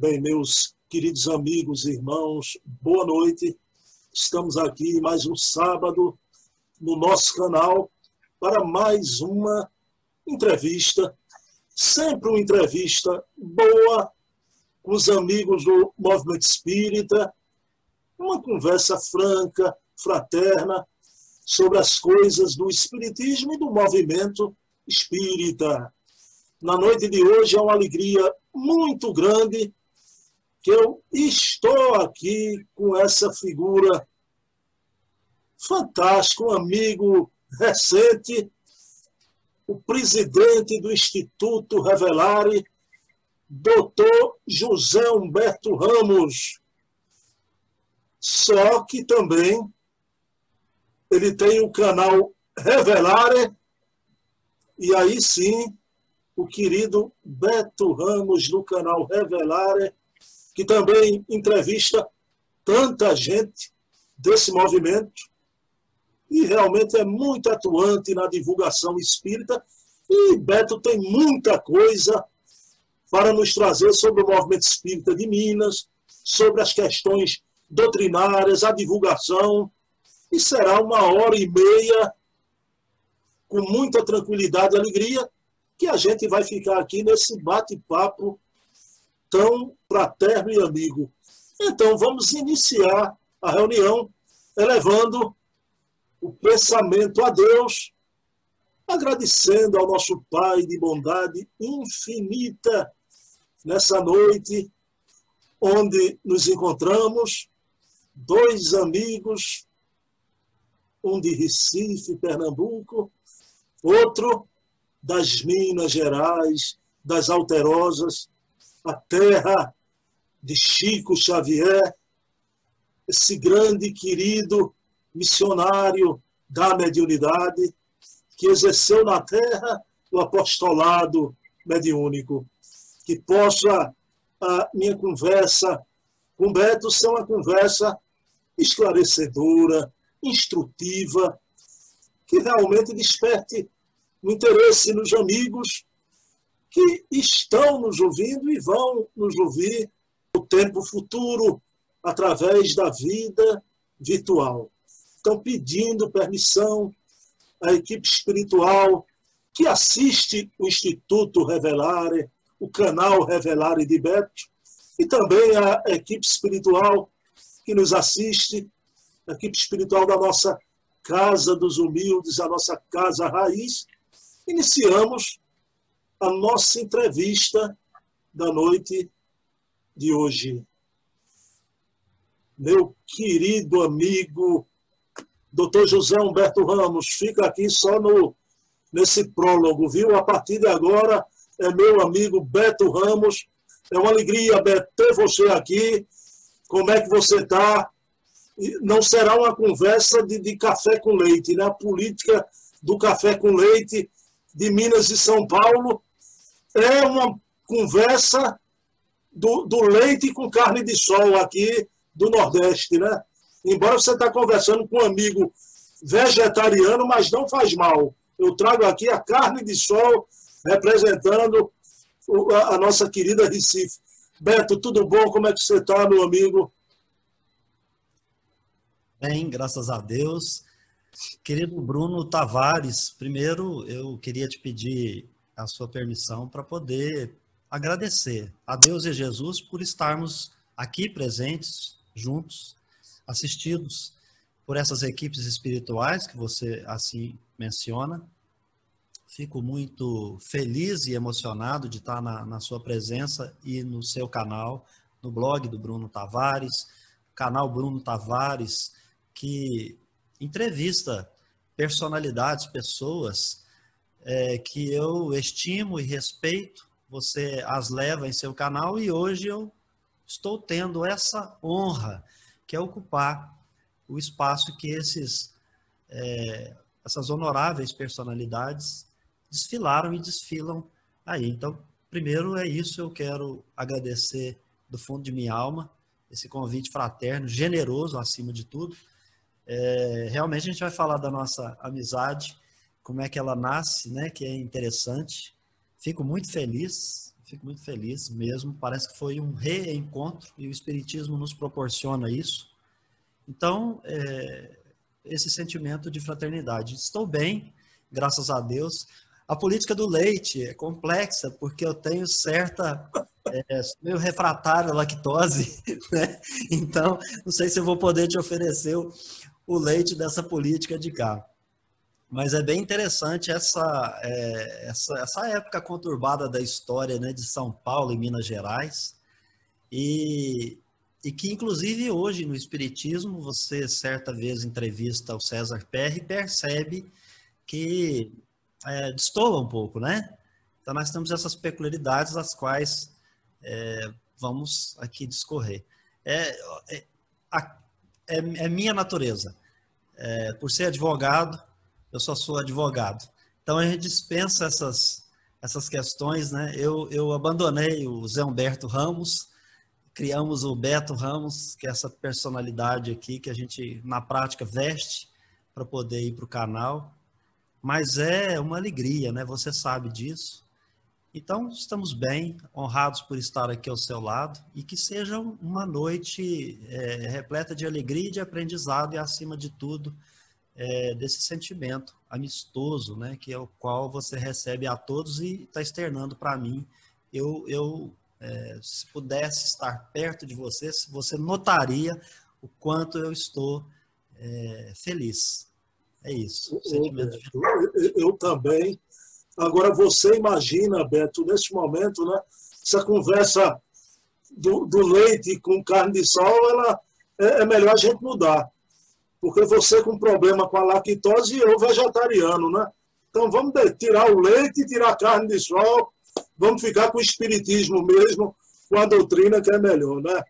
Bem, meus queridos amigos e irmãos, boa noite. Estamos aqui mais um sábado no nosso canal para mais uma entrevista. Sempre uma entrevista boa com os amigos do Movimento Espírita, uma conversa franca, fraterna, sobre as coisas do Espiritismo e do movimento espírita. Na noite de hoje é uma alegria muito grande que eu estou aqui com essa figura fantástica, um amigo recente, o presidente do Instituto Revelare, doutor José Humberto Ramos. Só que também ele tem o canal Revelare, e aí sim, o querido Beto Ramos do canal Revelare, que também entrevista tanta gente desse movimento, e realmente é muito atuante na divulgação espírita, e Beto tem muita coisa para nos trazer sobre o movimento espírita de Minas, sobre as questões doutrinárias, a divulgação, e será uma hora e meia com muita tranquilidade e alegria que a gente vai ficar aqui nesse bate-papo tão fraterno e amigo. Então, vamos iniciar a reunião elevando o pensamento a Deus, agradecendo ao nosso Pai de bondade infinita nessa noite onde nos encontramos, dois amigos, um de Recife, Pernambuco, outro das Minas Gerais, das Alterosas, a terra de Chico Xavier, esse grande querido missionário da mediunidade que exerceu na terra o apostolado mediúnico. Que possa a minha conversa com Beto ser uma conversa esclarecedora, instrutiva, que realmente desperte o interesse nos amigos que estão nos ouvindo e vão nos ouvir no tempo futuro através da vida virtual. Então, pedindo permissão à equipe espiritual que assiste o Instituto Revelare, o canal Revelare de Beto, e também a equipe espiritual que nos assiste, a equipe espiritual da nossa Casa dos Humildes, a nossa Casa Raiz. Iniciamos a nossa entrevista da noite de hoje. Meu querido amigo, doutor José Humberto Ramos, fica aqui só no, nesse prólogo, viu? A partir de agora é meu amigo Beto Ramos. É uma alegria, Beto, ter você aqui. Como é que você está? Não será uma conversa de, de café com leite, né? A política do café com leite de Minas e São Paulo é uma conversa do, do leite com carne de sol aqui do Nordeste, né? Embora você está conversando com um amigo vegetariano, mas não faz mal. Eu trago aqui a carne de sol representando a nossa querida Recife. Beto, tudo bom? Como é que você está, meu amigo? Bem, graças a Deus. Querido Bruno Tavares, primeiro eu queria te pedir a sua permissão para poder agradecer a Deus e a Jesus por estarmos aqui presentes, juntos, assistidos por essas equipes espirituais que você assim menciona, Fico muito feliz e emocionado de estar na, na sua presença e no seu canal, no blog do Bruno Tavares, canal Bruno Tavares, que entrevista personalidades, pessoas é, que eu estimo e respeito. Você as leva em seu canal e hoje eu estou tendo essa honra, que é ocupar o espaço que esses, é, essas honoráveis personalidades desfilaram e desfilam aí. Então, primeiro é isso, eu quero agradecer do fundo de minha alma esse convite fraterno, generoso acima de tudo. É, realmente a gente vai falar da nossa amizade, como é que ela nasce, né? Que é interessante. Fico muito feliz, fico muito feliz mesmo. Parece que foi um reencontro e o Espiritismo nos proporciona isso. Então, é, esse sentimento de fraternidade. Estou bem, graças a Deus. A política do leite é complexa, porque eu tenho certa. É, meio refratário à lactose, né? Então, não sei se eu vou poder te oferecer o, o leite dessa política de cá. Mas é bem interessante essa, é, essa, essa época conturbada da história né, de São Paulo e Minas Gerais. E, e que, inclusive, hoje no Espiritismo, você certa vez entrevista o César Perry e percebe que é, destoa um pouco, né? Então, nós temos essas peculiaridades as quais é, vamos aqui discorrer. É, é, é, é minha natureza. É, por ser advogado, eu só sou advogado. Então a gente dispensa essas, essas questões, né? Eu, eu abandonei o Zé Humberto Ramos, criamos o Beto Ramos, que é essa personalidade aqui que a gente na prática veste para poder ir para o canal. Mas é uma alegria, né? Você sabe disso. Então, estamos bem, honrados por estar aqui ao seu lado e que seja uma noite é, repleta de alegria de aprendizado e, acima de tudo, é, desse sentimento amistoso, né, que é o qual você recebe a todos e está externando para mim. Eu, eu é, se pudesse estar perto de você, você notaria o quanto eu estou é, feliz. É isso. Sentimento eu, eu também. Agora você imagina, Beto, neste momento, né, essa conversa do, do leite com carne de sol, ela é, é melhor a gente mudar porque você com problema com a lactose e eu vegetariano, né? Então vamos tirar o leite, tirar a carne de sol, vamos ficar com o espiritismo mesmo, com a doutrina que é melhor, né?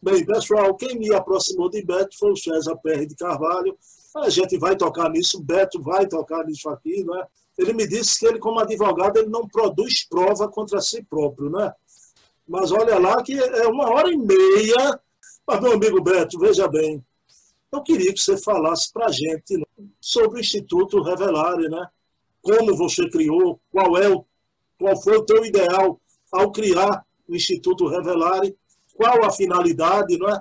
Bem, pessoal, quem me aproximou de Beto foi o César Perry de Carvalho. A gente vai tocar nisso, Beto vai tocar nisso aqui, né? Ele me disse que ele, como advogado, ele não produz prova contra si próprio, né? Mas olha lá que é uma hora e meia. Mas, meu amigo Beto, veja bem, eu queria que você falasse para a gente sobre o Instituto Revelare, né? Como você criou, qual é o, qual foi o teu ideal ao criar o Instituto Revelare, qual a finalidade, não é?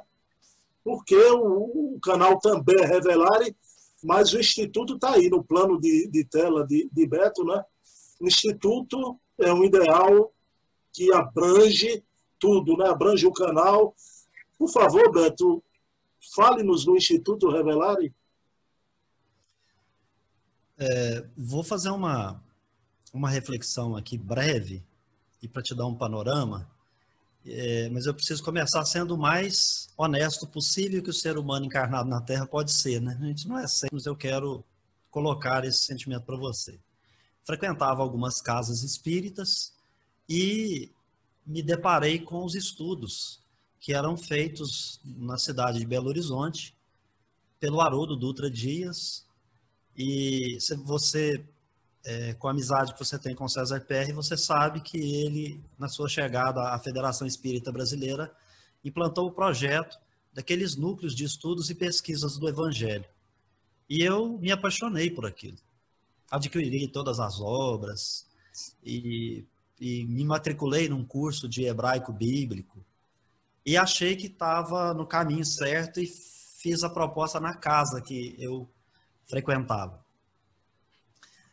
Porque o, o canal também é Revelare, mas o Instituto está aí no plano de, de tela de, de Beto, né? O Instituto é um ideal que abrange tudo, né? Abrange o canal. Por favor, Beto, Fale-nos do Instituto Revelare. É, vou fazer uma, uma reflexão aqui breve e para te dar um panorama, é, mas eu preciso começar sendo o mais honesto possível que o ser humano encarnado na Terra pode ser, né? A gente não é sempre, mas eu quero colocar esse sentimento para você. Frequentava algumas casas espíritas e me deparei com os estudos que eram feitos na cidade de Belo Horizonte pelo Haroldo Dutra Dias. E você, é, com a amizade que você tem com César Perry, você sabe que ele, na sua chegada à Federação Espírita Brasileira, implantou o projeto daqueles núcleos de estudos e pesquisas do Evangelho. E eu me apaixonei por aquilo. Adquiri todas as obras e, e me matriculei num curso de hebraico bíblico e achei que estava no caminho certo e fiz a proposta na casa que eu frequentava.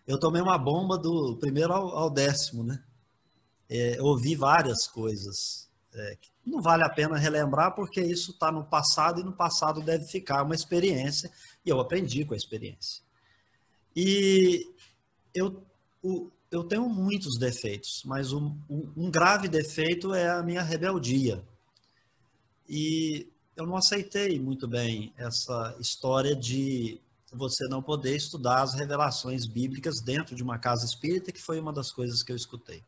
Eu tomei uma bomba do primeiro ao, ao décimo, né? É, ouvi várias coisas. É, não vale a pena relembrar porque isso está no passado e no passado deve ficar uma experiência e eu aprendi com a experiência. E eu, o, eu tenho muitos defeitos, mas um, um grave defeito é a minha rebeldia. E eu não aceitei muito bem essa história de você não poder estudar as revelações bíblicas dentro de uma casa espírita, que foi uma das coisas que eu escutei.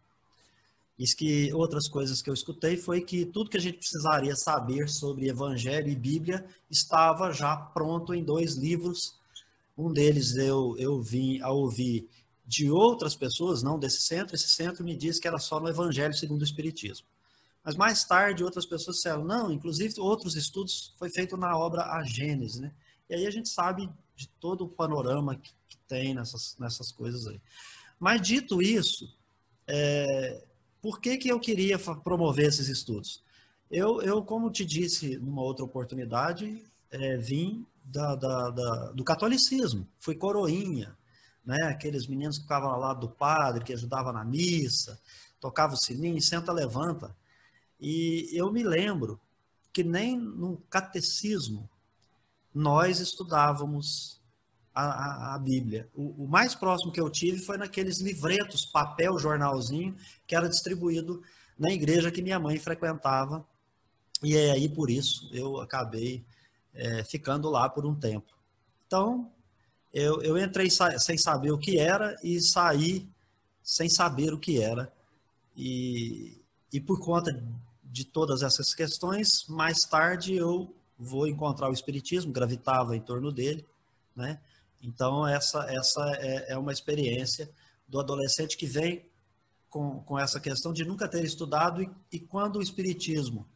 Isso que outras coisas que eu escutei foi que tudo que a gente precisaria saber sobre Evangelho e Bíblia estava já pronto em dois livros. Um deles eu, eu vim a ouvir de outras pessoas, não desse centro. Esse centro me disse que era só no Evangelho segundo o Espiritismo. Mas mais tarde outras pessoas disseram, não, inclusive outros estudos foi feito na obra A Gênese, né? E aí a gente sabe de todo o panorama que, que tem nessas, nessas coisas aí. Mas dito isso, é, por que, que eu queria promover esses estudos? Eu, eu, como te disse numa outra oportunidade, é, vim da, da, da, do catolicismo, fui coroinha, né? aqueles meninos que ficavam ao lado do padre, que ajudavam na missa, tocava o sininho, senta, levanta. E eu me lembro que nem no catecismo nós estudávamos a, a, a Bíblia. O, o, mais próximo que eu tive foi naqueles livretos, papel, jornalzinho, que era distribuído na igreja que minha mãe frequentava. E é aí, por isso, eu acabei é, ficando lá por um tempo. Então, eu, eu entrei sem saber o que era e saí sem saber o que era. E, e por conta de todas essas questões, mais tarde eu vou encontrar o Espiritismo, gravitava em torno dele, né? Então, essa, essa é, é uma experiência do adolescente que vem com, com essa questão de nunca ter estudado e, e quando o Espiritismo,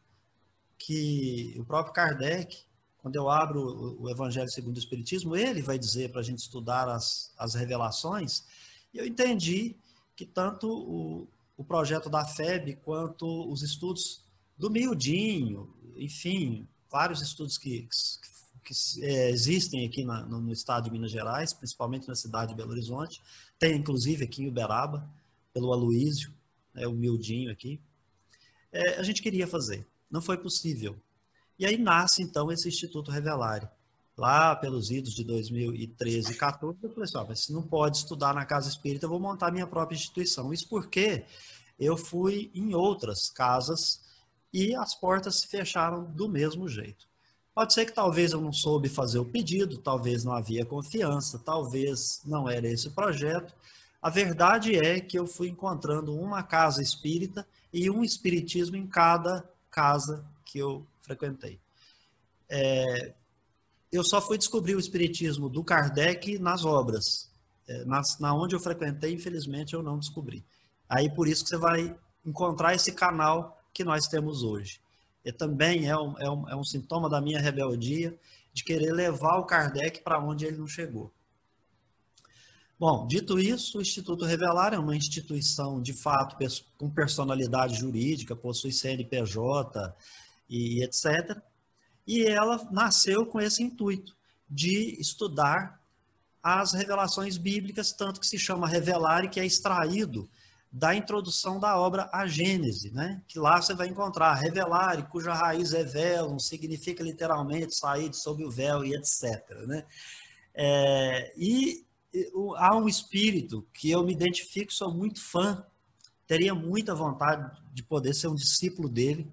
que o próprio Kardec, quando eu abro o Evangelho segundo o Espiritismo, ele vai dizer para a gente estudar as, as revelações, e eu entendi que tanto o, o projeto da FEB quanto os estudos do Miudinho, enfim, vários estudos que, que que é, existem aqui na, no, estado de Minas Gerais, principalmente na cidade de Belo Horizonte. Tem, inclusive, aqui em Uberaba, pelo Aloísio, né, o Mildinho aqui. É, a gente queria fazer, não foi possível. E aí nasce, então, esse Instituto Revelare. Lá pelos idos de 2013 e 2014, eu falei assim, ah, mas se não pode estudar na Casa Espírita, eu vou montar minha própria instituição. Isso porque eu fui em outras casas e as portas se fecharam do mesmo jeito. Pode ser que talvez eu não soube fazer o pedido, talvez não havia confiança, talvez não era esse o projeto. A verdade é que eu fui encontrando uma casa espírita e um espiritismo em cada casa que eu frequentei. É, eu só fui descobrir o espiritismo do Kardec nas obras. É, nas, na onde eu frequentei, infelizmente, eu não descobri. Aí por isso que você vai encontrar esse canal que nós temos hoje e também é um, é, um, é um sintoma da minha rebeldia de querer levar o Kardec para onde ele não chegou. Bom, dito isso, o Instituto Revelar é uma instituição, de fato, com personalidade jurídica, possui CNPJ e etc. E ela nasceu com esse intuito de estudar as revelações bíblicas, tanto que se chama Revelar e que é extraído da introdução da obra A Gênese, né? que lá você vai encontrar revelar, cuja raiz é véu, significa literalmente sair de sob o véu e etc. Né? É, e há um espírito que eu me identifico, sou muito fã, teria muita vontade de poder ser um discípulo dele,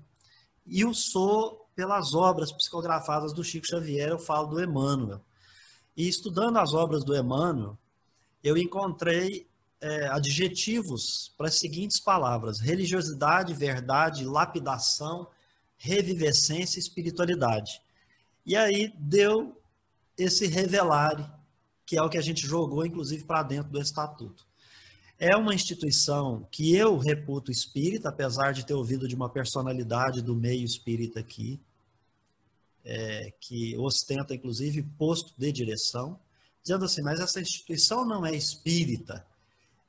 e o sou pelas obras psicografadas do Chico Xavier, eu falo do Emmanuel. E estudando as obras do Emmanuel, eu encontrei é, adjetivos para as seguintes palavras: religiosidade, verdade, lapidação, revivescência e espiritualidade. E aí deu esse revelare, que é o que a gente jogou, inclusive, para dentro do estatuto. É uma instituição que eu reputo espírita, apesar de ter ouvido de uma personalidade do meio espírita aqui, é, que ostenta, inclusive, posto de direção, dizendo assim, mas essa instituição não é espírita,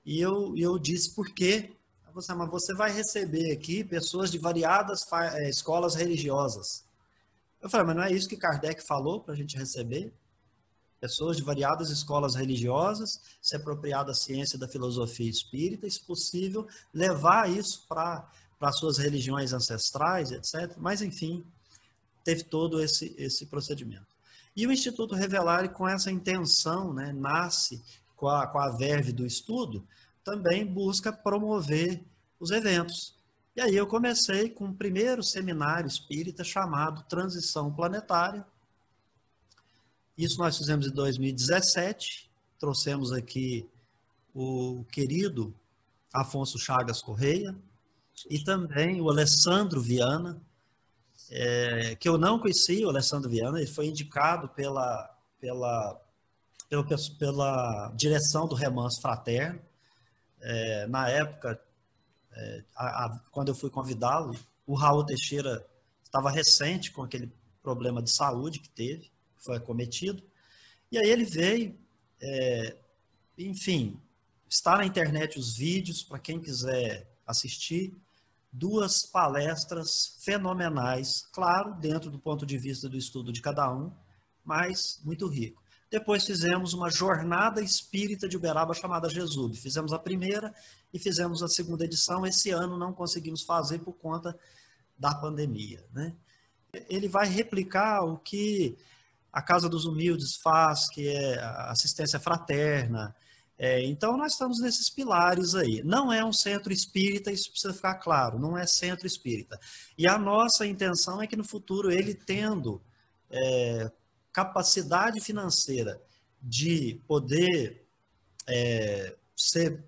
e eu, eu disse, por quê? Você, mas você vai receber aqui pessoas de variadas é, escolas religiosas. Eu falei, mas não é isso que Kardec falou para a gente receber? Pessoas de variadas escolas religiosas, se apropriar da ciência da filosofia espírita, se possível, levar isso para as suas religiões ancestrais, etc. Mas, enfim, teve todo esse, esse procedimento. E o Instituto Revelar, com essa intenção, né, nasce com a, com a verve do estudo, também busca promover os eventos. E aí eu comecei com o primeiro seminário espírita chamado Transição Planetária. Isso nós fizemos em 2017. Trouxemos aqui o querido Afonso Chagas Correia e também o Alessandro Viana, é, que eu não conhecia, o Alessandro Viana, ele foi indicado pela, pela, pela, direção do Remanso Fraterno, é, na época, é, a, a, quando eu fui convidá-lo, o Raul Teixeira estava recente com aquele problema de saúde que teve, foi acometido, e aí ele veio, é, enfim, está na internet os vídeos, para quem quiser assisti duas palestras fenomenais, claro, dentro do ponto de vista do estudo de cada um, mas muito rico. Depois fizemos uma jornada espírita de Uberaba chamada Jesub. Fizemos a primeira e fizemos a segunda edição. Esse ano não conseguimos fazer por conta da pandemia. Né? Ele vai replicar o que a Casa dos Humildes faz, que é assistência fraterna. É, então, nós estamos nesses pilares aí. Não é um centro espírita, isso precisa ficar claro, não é centro espírita. E a nossa intenção é que no futuro ele tendo é, capacidade financeira de poder é, ser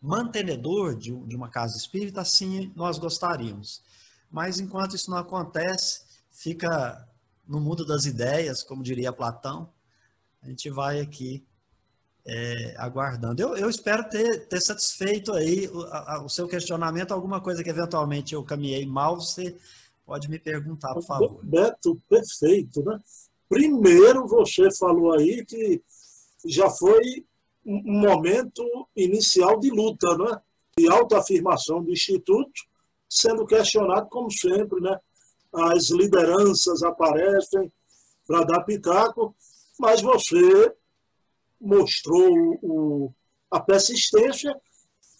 mantenedor de, de, uma casa espírita, sim, nós gostaríamos. Mas enquanto isso não acontece, fica no mundo das ideias, como diria Platão, a gente vai aqui é, aguardando. Eu, eu, espero ter, ter satisfeito aí o, a, o, seu questionamento, alguma coisa que eventualmente eu caminhei mal, você pode me perguntar, por favor. Beto, perfeito, né? Primeiro, você falou aí que já foi um momento inicial de luta, né? de autoafirmação do Instituto, sendo questionado, como sempre, né? as lideranças aparecem para dar pitaco, mas você mostrou o, a persistência,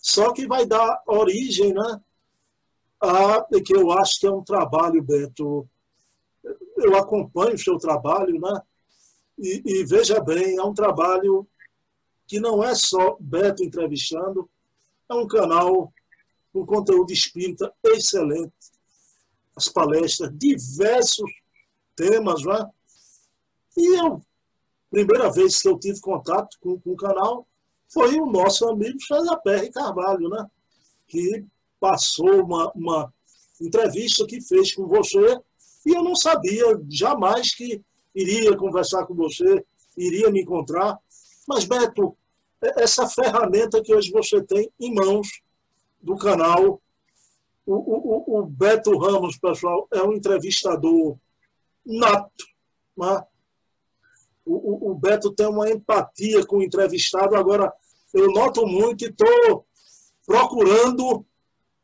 só que vai dar origem né, a que eu acho que é um trabalho, Beto, eu acompanho o seu trabalho, né? E, e, veja bem, é um trabalho que não é só Beto entrevistando, é um canal com conteúdo espírita excelente, as palestras, diversos temas, né? E eu, primeira vez que eu tive contato com, com o canal foi o nosso amigo César Perry Carvalho, né? Que passou uma, uma entrevista que fez com você e eu não sabia jamais que iria conversar com você, iria me encontrar. Mas, Beto, essa ferramenta que hoje você tem em mãos do canal, o, o, o Beto Ramos, pessoal, é um entrevistador nato. Né? O, o, Beto tem uma empatia com o entrevistado. Agora, eu noto muito e estou procurando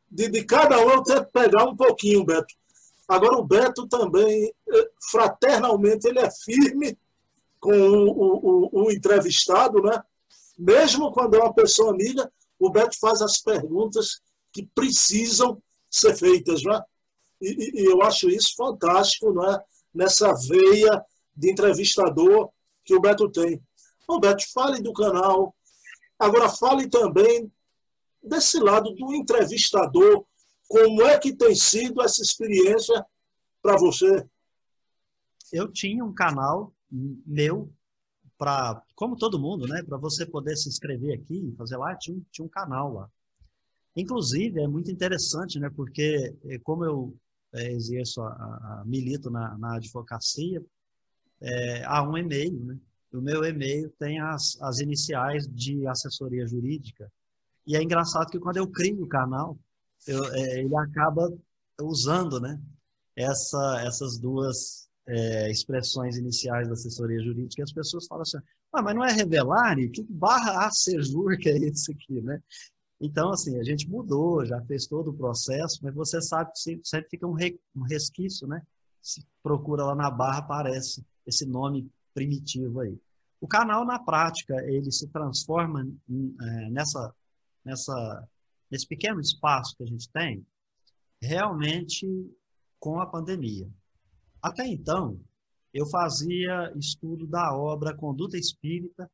de, de cada um eu que pegar um pouquinho, Beto. Agora, o Beto também, eh, fraternalmente, ele é firme com o, o, o, entrevistado, né? Mesmo quando é uma pessoa amiga, o Beto faz as perguntas que precisam ser feitas, né? E, e eu acho isso fantástico, né? Nessa veia de entrevistador que o Beto tem. Ô, Beto, fale do canal. Agora, fale também desse lado do entrevistador como é que tem sido essa experiência para você? Eu tinha um canal meu para, como todo mundo, né, para você poder se inscrever aqui, fazer lá, tinha um, tinha um canal lá. Inclusive, é muito interessante, né, porque eh, como eu é, exerço, a, a, milito na, na advocacia, é, há um e-mail, né? O meu e-mail tem as, as iniciais de assessoria jurídica. E é engraçado que quando eu crio o canal, eu, é, ele acaba usando né, essa, essas duas é, expressões iniciais da assessoria jurídica, e as pessoas falam assim, ah, mas não é revelar? Que barra ACEJUR que é isso aqui, né? Então, assim, a gente mudou, já fez todo o processo, mas você sabe que sempre fica um, re, um resquício, né? Se procura lá na barra, aparece esse nome primitivo aí. O canal, na prática, ele se transforma em, é, nessa, nessa nesse pequeno espaço que a gente tem, realmente com a pandemia. Até então, eu fazia estudo da obra Conduta Espírita,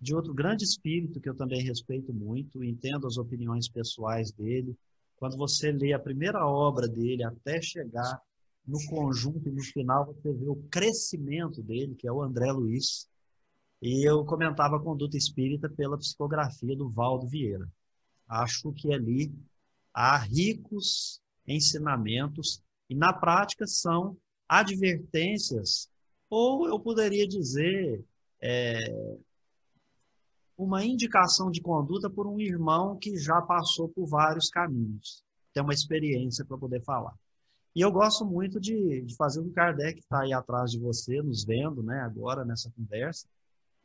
de outro grande espírito que eu também respeito muito, entendo as opiniões pessoais dele. Quando você lê a primeira obra dele até chegar no conjunto e no final, você vê o crescimento dele, que é o André Luiz. E eu comentava conduta espírita pela psicografia do Valdo Vieira. Acho que ali há ricos ensinamentos e na prática são advertências, ou eu poderia dizer é, uma indicação de conduta por um irmão que já passou por vários caminhos, tem uma experiência para poder falar. E eu gosto muito de, de fazer o Kardec que está aí atrás de você, nos vendo né, agora nessa conversa,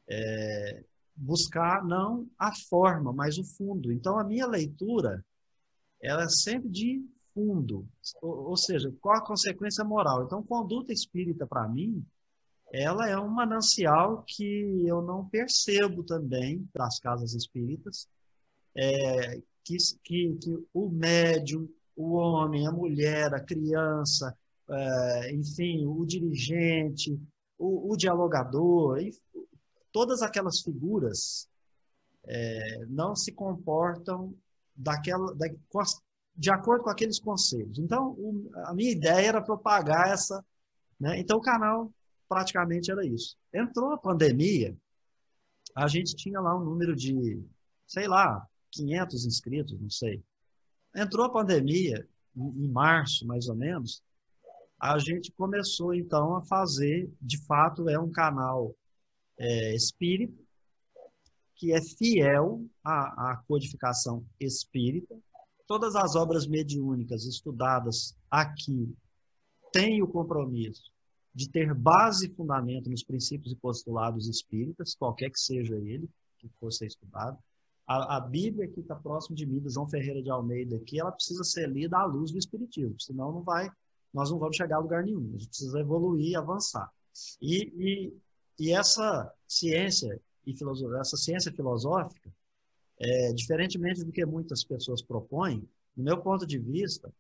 é, buscar não a forma, mas o fundo. Então, a minha leitura ela é sempre de fundo, ou, seja, qual a consequência moral. Então, conduta espírita, para mim, ela é um manancial que eu não percebo também para as casas espíritas, é, que, que, que, o médium, o homem, a mulher, a criança, é, enfim, o dirigente, o, o dialogador, todas aquelas figuras é, não se comportam daquela, da, de acordo com aqueles conselhos. Então, o, a minha ideia era propagar essa. Né? Então, o canal praticamente era isso. Entrou a pandemia, a gente tinha lá um número de, sei lá, 500 inscritos, não sei. Entrou a pandemia, em março, mais ou menos, a gente começou então a fazer, de fato, é um canal é, espírita, que é fiel à, à codificação espírita. Todas as obras mediúnicas estudadas aqui têm o compromisso de ter base e fundamento nos princípios e postulados espíritas, qualquer que seja ele que fosse estudado. A, a Bíblia que está próximo de mim, do João Ferreira de Almeida, aqui, ela precisa ser lida à luz do Espiritismo, senão não vai, nós não vamos chegar a lugar nenhum. A gente precisa evoluir avançar. E, e, e essa ciência e essa ciência filosófica, é, diferentemente do que muitas pessoas propõem, no meu ponto de vista,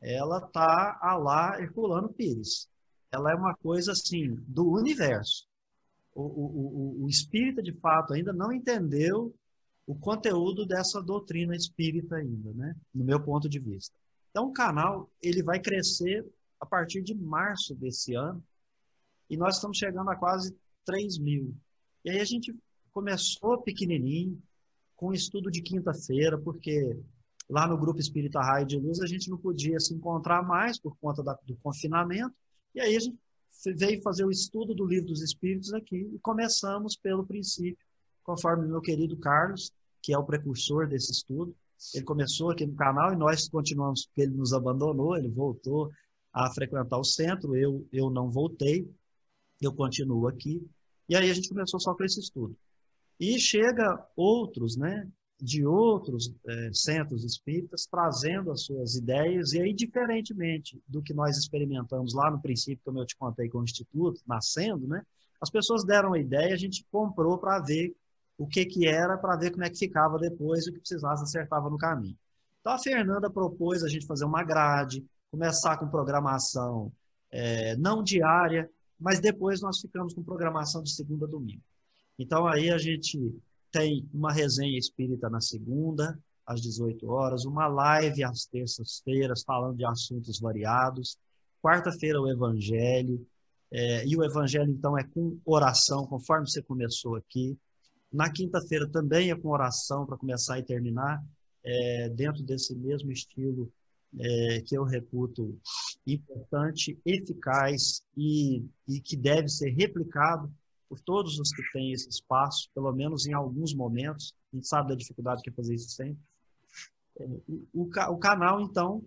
ela está a lá Herculano Pires. Ela é uma coisa assim do universo. O, o, o, o espírita, de fato, ainda não entendeu o conteúdo dessa doutrina espírita ainda, né? No meu ponto de vista. Então, o canal ele vai crescer a partir de março desse ano e nós estamos chegando a quase 3 mil. E aí a gente começou pequenininho, com estudo de quinta-feira, porque lá no Grupo Espírita Raio de Luz a gente não podia se encontrar mais por conta da, do confinamento. E aí a gente veio fazer o estudo do Livro dos Espíritos aqui e começamos pelo princípio, conforme meu querido Carlos, que é o precursor desse estudo. Ele começou aqui no canal e nós continuamos, porque ele nos abandonou, ele voltou a frequentar o centro, eu, eu não voltei, eu continuo aqui. E aí a gente começou só com esse estudo. E chega outros, né, de outros é, centros espíritas trazendo as suas ideias, e aí, diferentemente do que nós experimentamos lá no princípio, como eu te contei com o Instituto, nascendo, né, as pessoas deram a ideia, a gente comprou para ver o que, que era, para ver como é que ficava depois, o que precisasse acertava no caminho. Então, a Fernanda propôs a gente fazer uma grade, começar com programação é, não diária, mas depois nós ficamos com programação de segunda a domingo. Então aí a gente tem uma resenha espírita na segunda, às 18 horas, uma live às terças-feiras falando de assuntos variados. Quarta-feira o Evangelho, é, e o Evangelho então é com oração, conforme você começou aqui. Na quinta-feira também é com oração para começar e terminar, é, dentro desse mesmo estilo é, que eu reputo importante, eficaz e, e que deve ser replicado por todos os que têm esse espaço, pelo menos em alguns momentos. A gente sabe da dificuldade que é fazer isso sempre. É, o, o canal, então,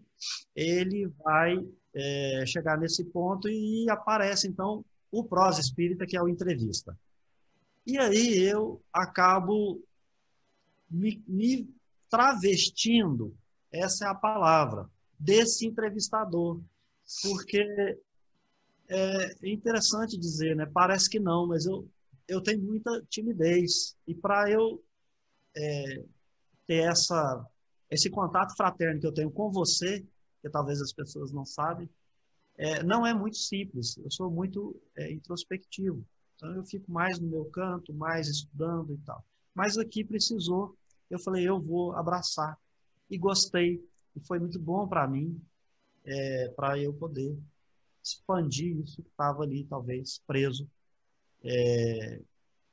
ele vai é, chegar nesse ponto e aparece, então, o prosa espírita, que é o entrevista. E aí eu acabo me, me travestindo, essa é a palavra, desse entrevistador. Porque é interessante dizer, né? Parece que não, mas eu, eu tenho muita timidez. E para eu é, ter essa, esse contato fraterno que eu tenho com você, que talvez as pessoas não sabem, é, não é muito simples. Eu sou muito é, introspectivo. Então eu fico mais no meu canto, mais estudando e tal. Mas aqui precisou, eu falei, eu vou abraçar. E gostei. E foi muito bom para mim, é, para eu poder expandir isso que estava ali, talvez, preso. É,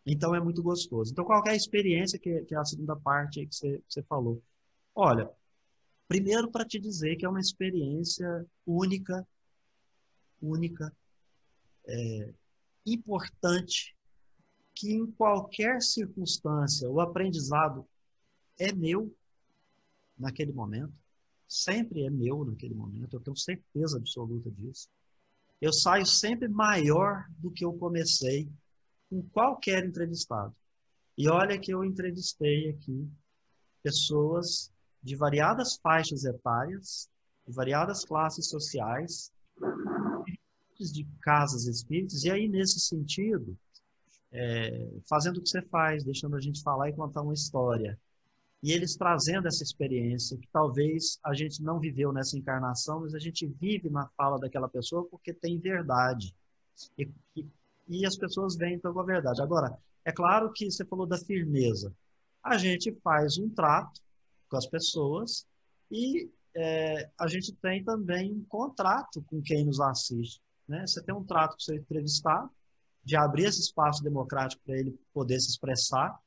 então é muito gostoso. Então, qual é a experiência que, que é a segunda parte que você, que você falou? Olha, primeiro para te dizer que é uma experiência única, única, é, importante, que em qualquer circunstância o aprendizado é meu naquele momento, sempre é meu naquele momento, eu tenho certeza absoluta disso eu saio sempre maior do que eu comecei com qualquer entrevistado. E olha que eu entrevistei aqui pessoas de variadas faixas etárias, de variadas classes sociais, de casas espíritas, e aí, nesse sentido, é, fazendo o que você faz, deixando a gente falar e contar uma história. E eles trazendo essa experiência que talvez a gente não viveu nessa encarnação, mas a gente vive na fala daquela pessoa porque tem verdade. E, e, e as pessoas veem então com a verdade. Agora, é claro que você falou da firmeza. A gente faz um trato com as pessoas e é, a gente tem também um contrato com quem nos assiste. Né? Você tem um trato com seu entrevistado, de abrir esse espaço democrático para ele poder se expressar,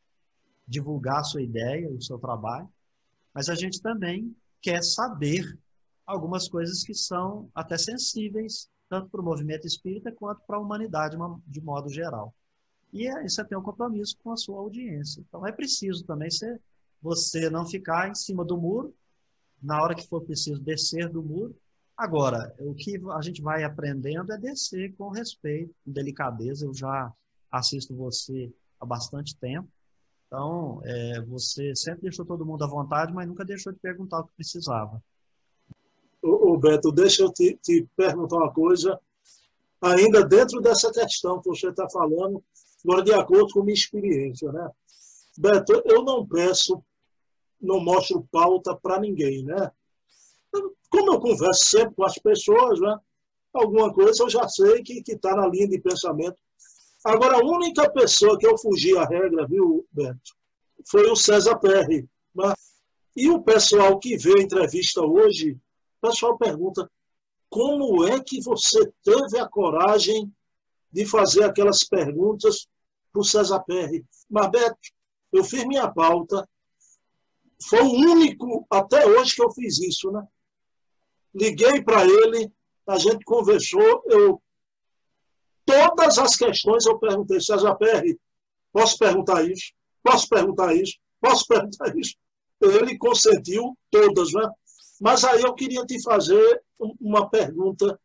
divulgar a sua ideia, o seu trabalho, mas a gente também quer saber algumas coisas que são até sensíveis, tanto para o movimento espírita quanto para a humanidade de modo geral. E aí você tem um compromisso com a sua audiência. Então é preciso também ser, você não ficar em cima do muro, na hora que for preciso descer do muro, Agora, o que a gente vai aprendendo é descer com respeito, com delicadeza. Eu já assisto você há bastante tempo. Então, é, você sempre deixou todo mundo à vontade, mas nunca deixou de perguntar o que precisava. Ô, Beto, deixa eu te, te, perguntar uma coisa, ainda dentro dessa questão que você está falando, agora de acordo com minha experiência, né? Beto, eu não peço, não mostro pauta para ninguém, né? como eu converso sempre com as pessoas, né, alguma coisa eu já sei que está na linha de pensamento. Agora, a única pessoa que eu fugi a regra, viu, Beto, foi o César Perry. E o pessoal que vê a entrevista hoje, o pessoal pergunta como é que você teve a coragem de fazer aquelas perguntas para o César Perry. Mas, Beto, eu fiz minha pauta, foi o único até hoje que eu fiz isso, né? liguei para ele, a gente conversou, eu todas as questões eu perguntei, César Perry, posso perguntar isso? Posso perguntar isso? Posso perguntar isso? Ele consentiu todas, né? Mas aí eu queria te fazer uma pergunta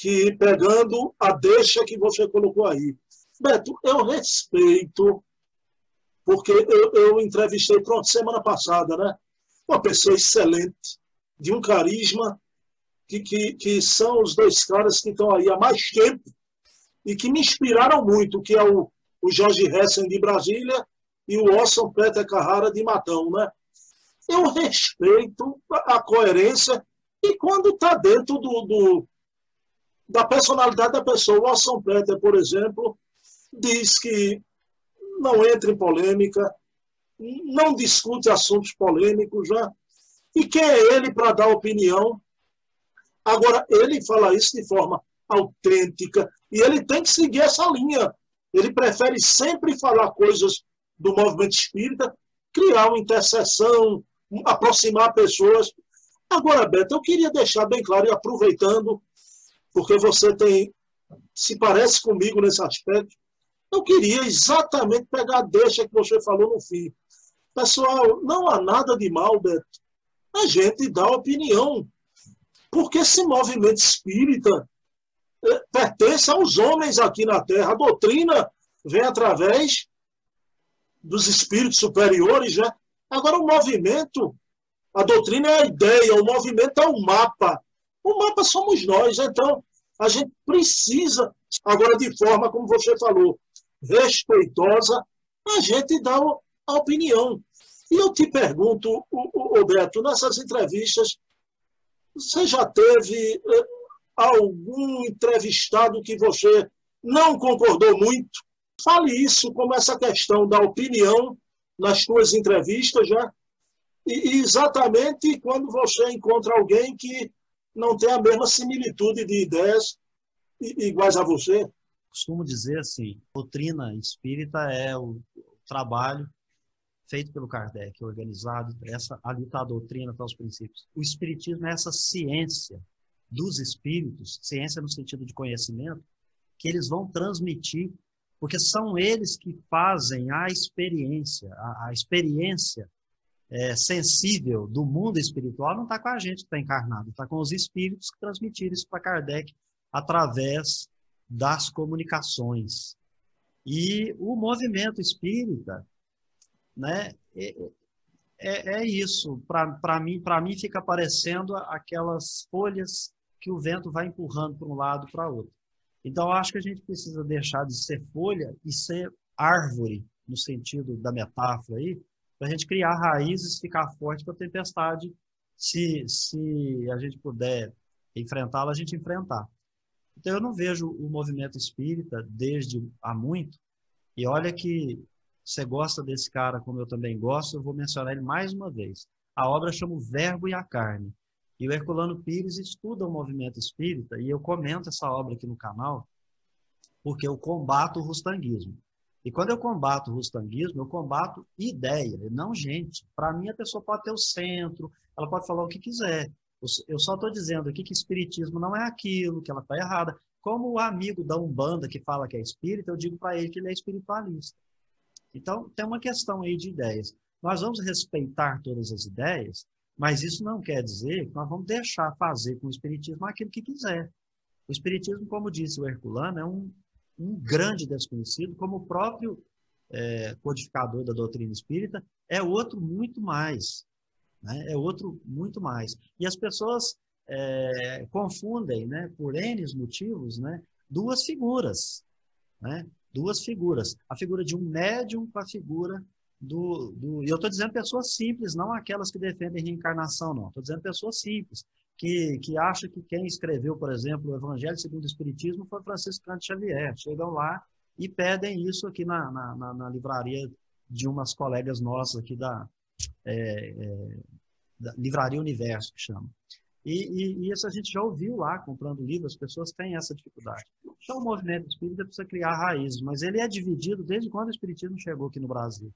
que, pegando a deixa que você colocou aí. Beto, eu respeito, porque eu, eu entrevistei, pronto, semana passada, né? Uma pessoa excelente, de um carisma que, que, que são os dois caras que estão aí há mais tempo e que me inspiraram muito, que é o, o Jorge Hessen de Brasília e o Orson Peter Carrara de Matão, né? Eu respeito a coerência e quando está dentro do, do, da personalidade da pessoa, o Orson Peter, por exemplo, diz que não entra em polêmica, não discute assuntos polêmicos, né? E quem é ele para dar opinião? Agora, ele fala isso de forma autêntica e ele tem que seguir essa linha. Ele prefere sempre falar coisas do movimento espírita, criar uma interseção, aproximar pessoas. Agora, Beto, eu queria deixar bem claro, e aproveitando, porque você tem, se parece comigo nesse aspecto, eu queria exatamente pegar a deixa que você falou no fim. Pessoal, não há nada de mal, Beto, a gente dá opinião. Porque esse movimento espírita pertence aos homens aqui na Terra. A doutrina vem através dos espíritos superiores, né? Agora, o movimento, a doutrina é a ideia, o movimento é o mapa. O mapa somos nós, então a gente precisa, agora de forma, como você falou, respeitosa, a gente dá a opinião. E eu te pergunto, Roberto, nessas entrevistas, você já teve eh, algum entrevistado que você não concordou muito? Fale isso como essa questão da opinião nas suas entrevistas, já. E, exatamente quando você encontra alguém que não tem a mesma similitude de ideias iguais a você. Costumo dizer assim, doutrina espírita é o trabalho feito pelo Kardec, organizado, essa, ali está a doutrina, está os princípios. O Espiritismo é essa ciência dos espíritos, ciência no sentido de conhecimento, que eles vão transmitir, porque são eles que fazem a experiência, a, a experiência é, sensível do mundo espiritual não está com a gente que está encarnado, está com os espíritos que transmitiram isso para Kardec através das comunicações. E o movimento espírita, né, é, é isso. Para mim, mim fica parecendo aquelas folhas que o vento vai empurrando para um lado para outro. Então, acho que a gente precisa deixar de ser folha e ser árvore, no sentido da metáfora aí, para a gente criar raízes, ficar forte para a tempestade, se, se a gente puder enfrentá-la, a gente enfrentar. Então, eu não vejo o movimento espírita desde há muito, e olha que você gosta desse cara como eu também gosto, eu vou mencionar ele mais uma vez. A obra chama O Verbo e a Carne. E o Herculano Pires estuda o movimento espírita, e eu comento essa obra aqui no canal, porque eu combato o rustanguismo. E quando eu combato o rustanguismo, eu combato ideia, não gente. Para mim, a pessoa pode ter o centro, ela pode falar o que quiser. Eu só estou dizendo aqui que espiritismo não é aquilo, que ela está errada. Como o amigo da Umbanda que fala que é espírita, eu digo para ele que ele é espiritualista. Então, tem uma questão aí de ideias. Nós vamos respeitar todas as ideias, mas isso não quer dizer que nós vamos deixar fazer com o Espiritismo aquilo que quiser. O Espiritismo, como disse o Herculano, é um, um grande desconhecido, como o próprio é, codificador da doutrina espírita, é outro muito mais. Né? É outro muito mais. E as pessoas é, confundem, né, por N motivos, né, duas figuras. Né? Duas figuras. A figura de um médium com a figura do, do, eu estou dizendo pessoas simples, não aquelas que defendem reencarnação, não. Estou dizendo pessoas simples, que, que acham que quem escreveu, por exemplo, o Evangelho segundo o Espiritismo foi Francisco Cante Xavier. Chegam lá e pedem isso aqui na, na, na, na livraria de umas colegas nossas aqui da, é, é, da Livraria Universo, que chama. E, e, e, isso a gente já ouviu lá, comprando livros, as pessoas têm essa dificuldade. Então, o movimento espírita precisa criar raízes, mas ele é dividido desde quando o espiritismo chegou aqui no Brasil.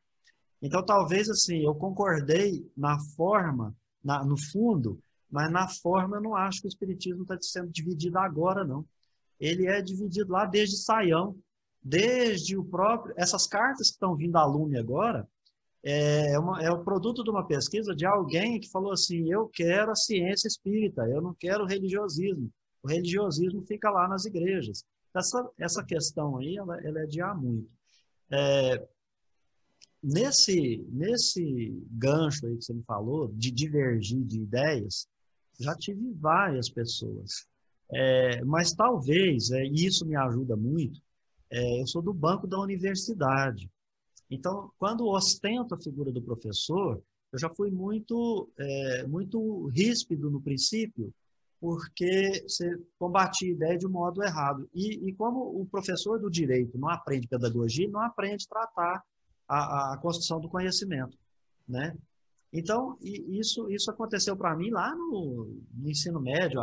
Então, talvez assim, eu concordei na forma, na, no fundo, mas na forma eu não acho que o Espiritismo está sendo dividido agora, não. Ele é dividido lá desde Saião, desde o próprio. Essas cartas que estão vindo à lume agora é, uma, é o produto de uma pesquisa de alguém que falou assim: eu quero a ciência espírita, eu não quero o religiosismo. O religiosismo fica lá nas igrejas. Essa, essa questão aí, ela, ela é de há muito. É, nesse, nesse gancho aí que você me falou, de divergir de ideias, já tive várias pessoas. É, mas talvez, é, e isso me ajuda muito, é, eu sou do banco da universidade. Então, quando ostento a figura do professor, eu já fui muito, é, muito ríspido no princípio, porque você combatia a ideia de um modo errado. E, e como o professor do direito não aprende pedagogia, não aprende tratar a, a construção do conhecimento, né? Então, isso, isso aconteceu para mim lá no, no ensino médio,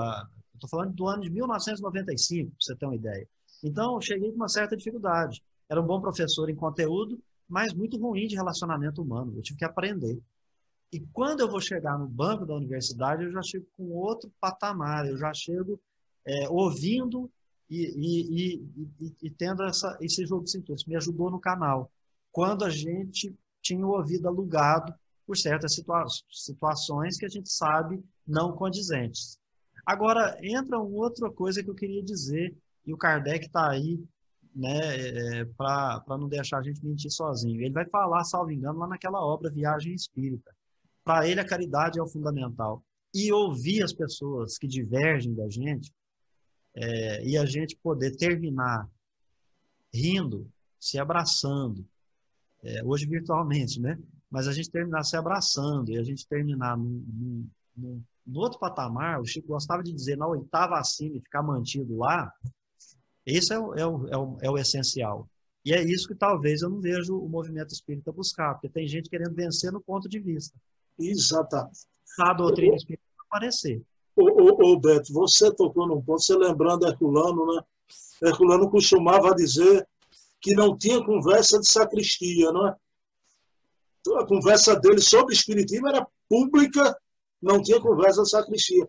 estou falando do ano de 1995, para você ter uma ideia. Então, cheguei com uma certa dificuldade. Era um bom professor em conteúdo, mas muito ruim de relacionamento humano. Eu tive que aprender. E quando eu vou chegar no banco da universidade, eu já chego com outro patamar, eu já chego é, ouvindo e, e, e, e, tendo essa, esse jogo de cintura. Isso me ajudou no canal quando a gente tinha o ouvido alugado por certas situa situações que a gente sabe não condizentes. Agora, entra uma outra coisa que eu queria dizer, e o Kardec está aí né, é, para não deixar a gente mentir sozinho. Ele vai falar, salvo engano, lá naquela obra Viagem Espírita. Para ele, a caridade é o fundamental. E ouvir as pessoas que divergem da gente é, e a gente poder terminar rindo, se abraçando, é, hoje virtualmente, né? Mas a gente terminar se abraçando e a gente terminar num, num, num, no outro patamar, o Chico gostava de dizer na oitava acima e ficar mantido lá, esse é o, é, o, é, o, é o essencial. E é isso que talvez eu não vejo o movimento espírita buscar, porque tem gente querendo vencer no ponto de vista. Exatamente. A doutrina espírita aparecer. Ô, ô, ô, Beto, você tocou num ponto, você lembrando Herculano, né? Herculano costumava dizer que não tinha conversa de sacristia, não é? Então, a conversa dele sobre espiritismo era pública, não tinha conversa de sacristia.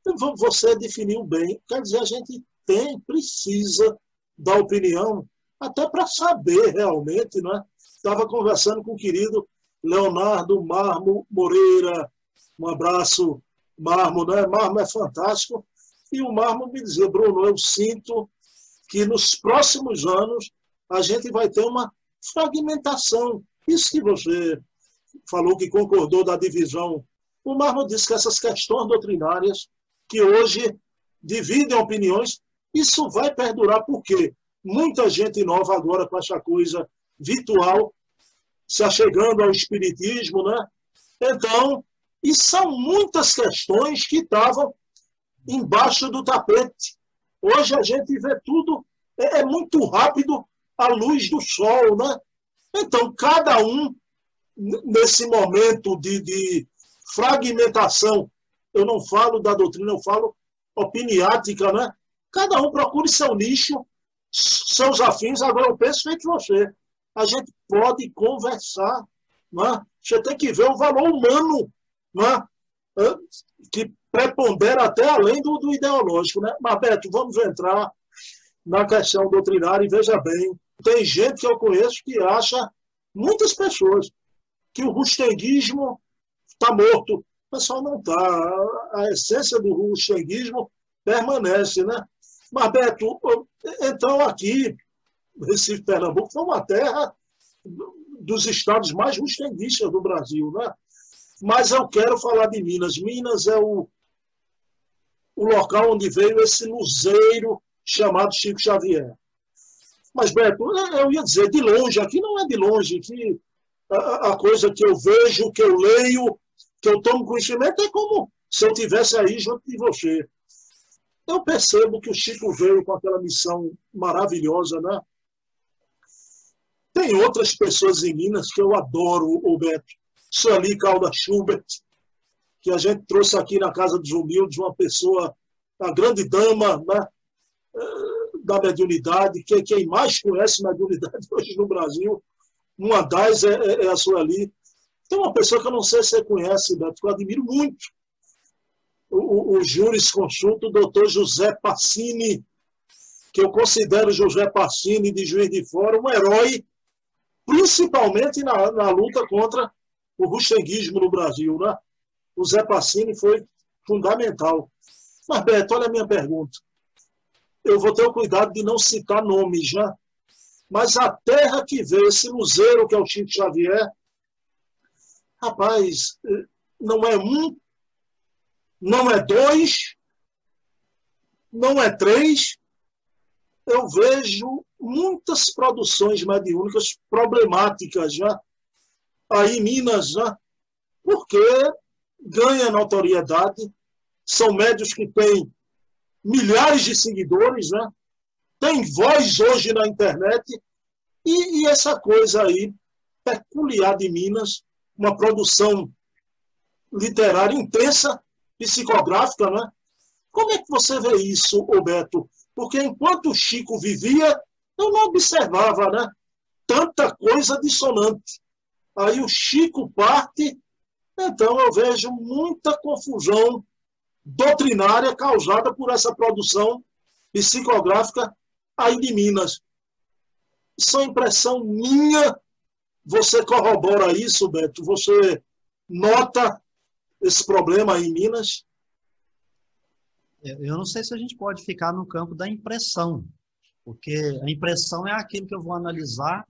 Então, você definiu bem. Quer dizer, a gente tem, precisa da opinião, até para saber realmente, não é? Estava conversando com o querido Leonardo Marmo Moreira. Um abraço, Marmo, né? Marmo é fantástico. E o Marmo me dizia, Bruno, eu sinto que nos próximos anos a gente vai ter uma fragmentação. Isso que você falou que concordou da divisão. O Marmo disse que essas questões doutrinárias, que hoje dividem opiniões, isso vai perdurar porque muita gente nova agora com essa coisa virtual se achegando ao espiritismo, né? Então, e são muitas questões que estavam embaixo do tapete. Hoje a gente vê tudo, é, é muito rápido a luz do sol, né? Então, cada um, nesse momento de, de fragmentação, eu não falo da doutrina, eu falo opiniática, né? Cada um procure seu nicho, seus afins. Agora, eu penso feito você. A gente pode conversar, né? Você tem que ver o valor humano, né? que prepondera até além do, do ideológico. Né? Mas, Beto, vamos entrar na questão doutrinária e veja bem, tem gente que eu conheço que acha, muitas pessoas, que o rustenguismo está morto. O pessoal não está. A, essência do rustenguismo permanece, né? Mas, Beto, então aqui, Recife, Pernambuco, foi uma terra dos estados mais rustenguistas do Brasil, né? Mas eu quero falar de Minas. Minas é o, o local onde veio esse luzeiro chamado Chico Xavier. Mas, Beto, eu ia dizer, de longe, aqui não é de longe, que a, a coisa que eu vejo, que eu leio, que eu tomo conhecimento, é como se eu tivesse aí junto de você. Eu percebo que o Chico veio com aquela missão maravilhosa, né? Tem outras pessoas em Minas que eu adoro, o Beto. Sueli Calda Schubert, que a gente trouxe aqui na Casa dos Humildes, uma pessoa, a grande dama, né? Da mediunidade, que quem mais conhece mediunidade hoje no Brasil, uma das é, é, é a Sueli. Tem uma pessoa que eu não sei se você conhece, Beto, que eu admiro muito. O, o, o Júris Consulto, o doutor José Passini, que eu considero José Passini de Juiz de Fora um herói, principalmente na, na luta contra o ruxenguismo no Brasil. Né? O Passini foi fundamental. Mas, Beto, olha a minha pergunta eu vou ter o cuidado de não citar nomes já, mas a terra que vê esse luzeiro que é o Chico Xavier, rapaz, não é um, não é dois, não é três, eu vejo muitas produções mediúnicas problemáticas já, aí em Minas já, porque ganha notoriedade, são médios que têm milhares de seguidores, né? tem voz hoje na internet, e, e, essa coisa aí, peculiar de Minas, uma produção literária intensa, psicográfica, né? Como é que você vê isso, Roberto? Porque enquanto o Chico vivia, eu não observava, né? Tanta coisa dissonante. Aí o Chico parte, então eu vejo muita confusão doutrinária causada por essa produção psicográfica aí de Minas. Isso é impressão minha. Você corrobora isso, Beto? Você nota esse problema aí em Minas? Eu não sei se a gente pode ficar no campo da impressão, porque a impressão é aquilo que eu vou analisar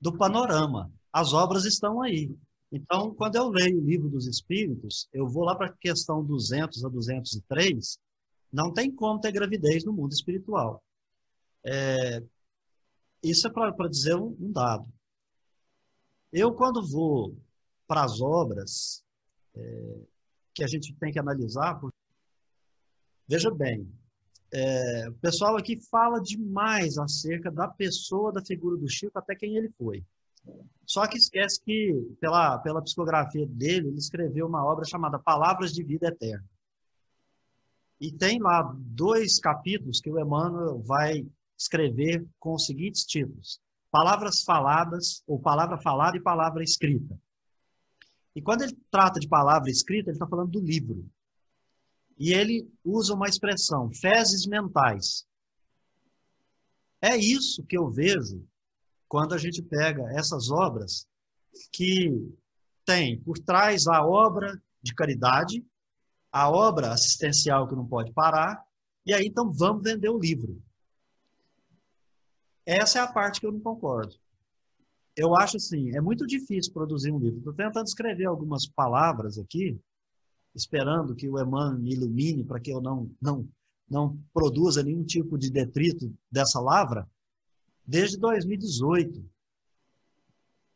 do panorama. As obras estão aí. Então, quando eu leio o livro dos Espíritos, eu vou lá para a questão 200 a 203, não tem como ter gravidez no mundo espiritual. É, isso é para dizer um, um, dado. Eu, quando vou para as obras é, que a gente tem que analisar, porque, veja bem, é, o pessoal aqui fala demais acerca da pessoa, da figura do Chico, até quem ele foi. Só que esquece que, pela, pela psicografia dele, ele escreveu uma obra chamada Palavras de Vida Eterna. E tem lá dois capítulos que o Emmanuel vai escrever com os seguintes títulos: Palavras faladas, ou palavra falada e palavra escrita. E quando ele trata de palavra escrita, ele está falando do livro. E ele usa uma expressão, fezes mentais. É isso que eu vejo quando a gente pega essas obras que tem por trás a obra de caridade, a obra assistencial que não pode parar, e aí então vamos vender o livro. Essa é a parte que eu não concordo. eu acho assim, é muito difícil produzir um livro. Estou tentando escrever algumas palavras aqui, esperando que o Emmanuel me ilumine para que eu não, não, não produza nenhum tipo de detrito dessa lavra, desde 2018.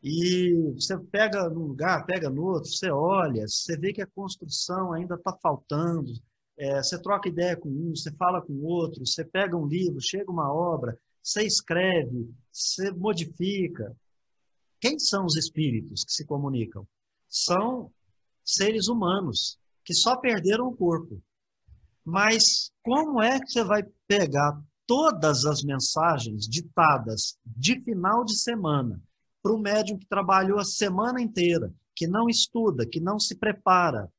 E você pega num lugar, pega no outro, você olha, você vê que a construção ainda está faltando. É, você troca ideia com um, você fala com outro, você pega um livro, chega uma obra, você escreve, você modifica. Quem são os espíritos que se comunicam? São seres humanos que só perderam o corpo. Mas como é que você vai pegar todas as mensagens ditadas de final de semana para o médium que trabalhou a semana inteira, que não estuda, que não se prepara,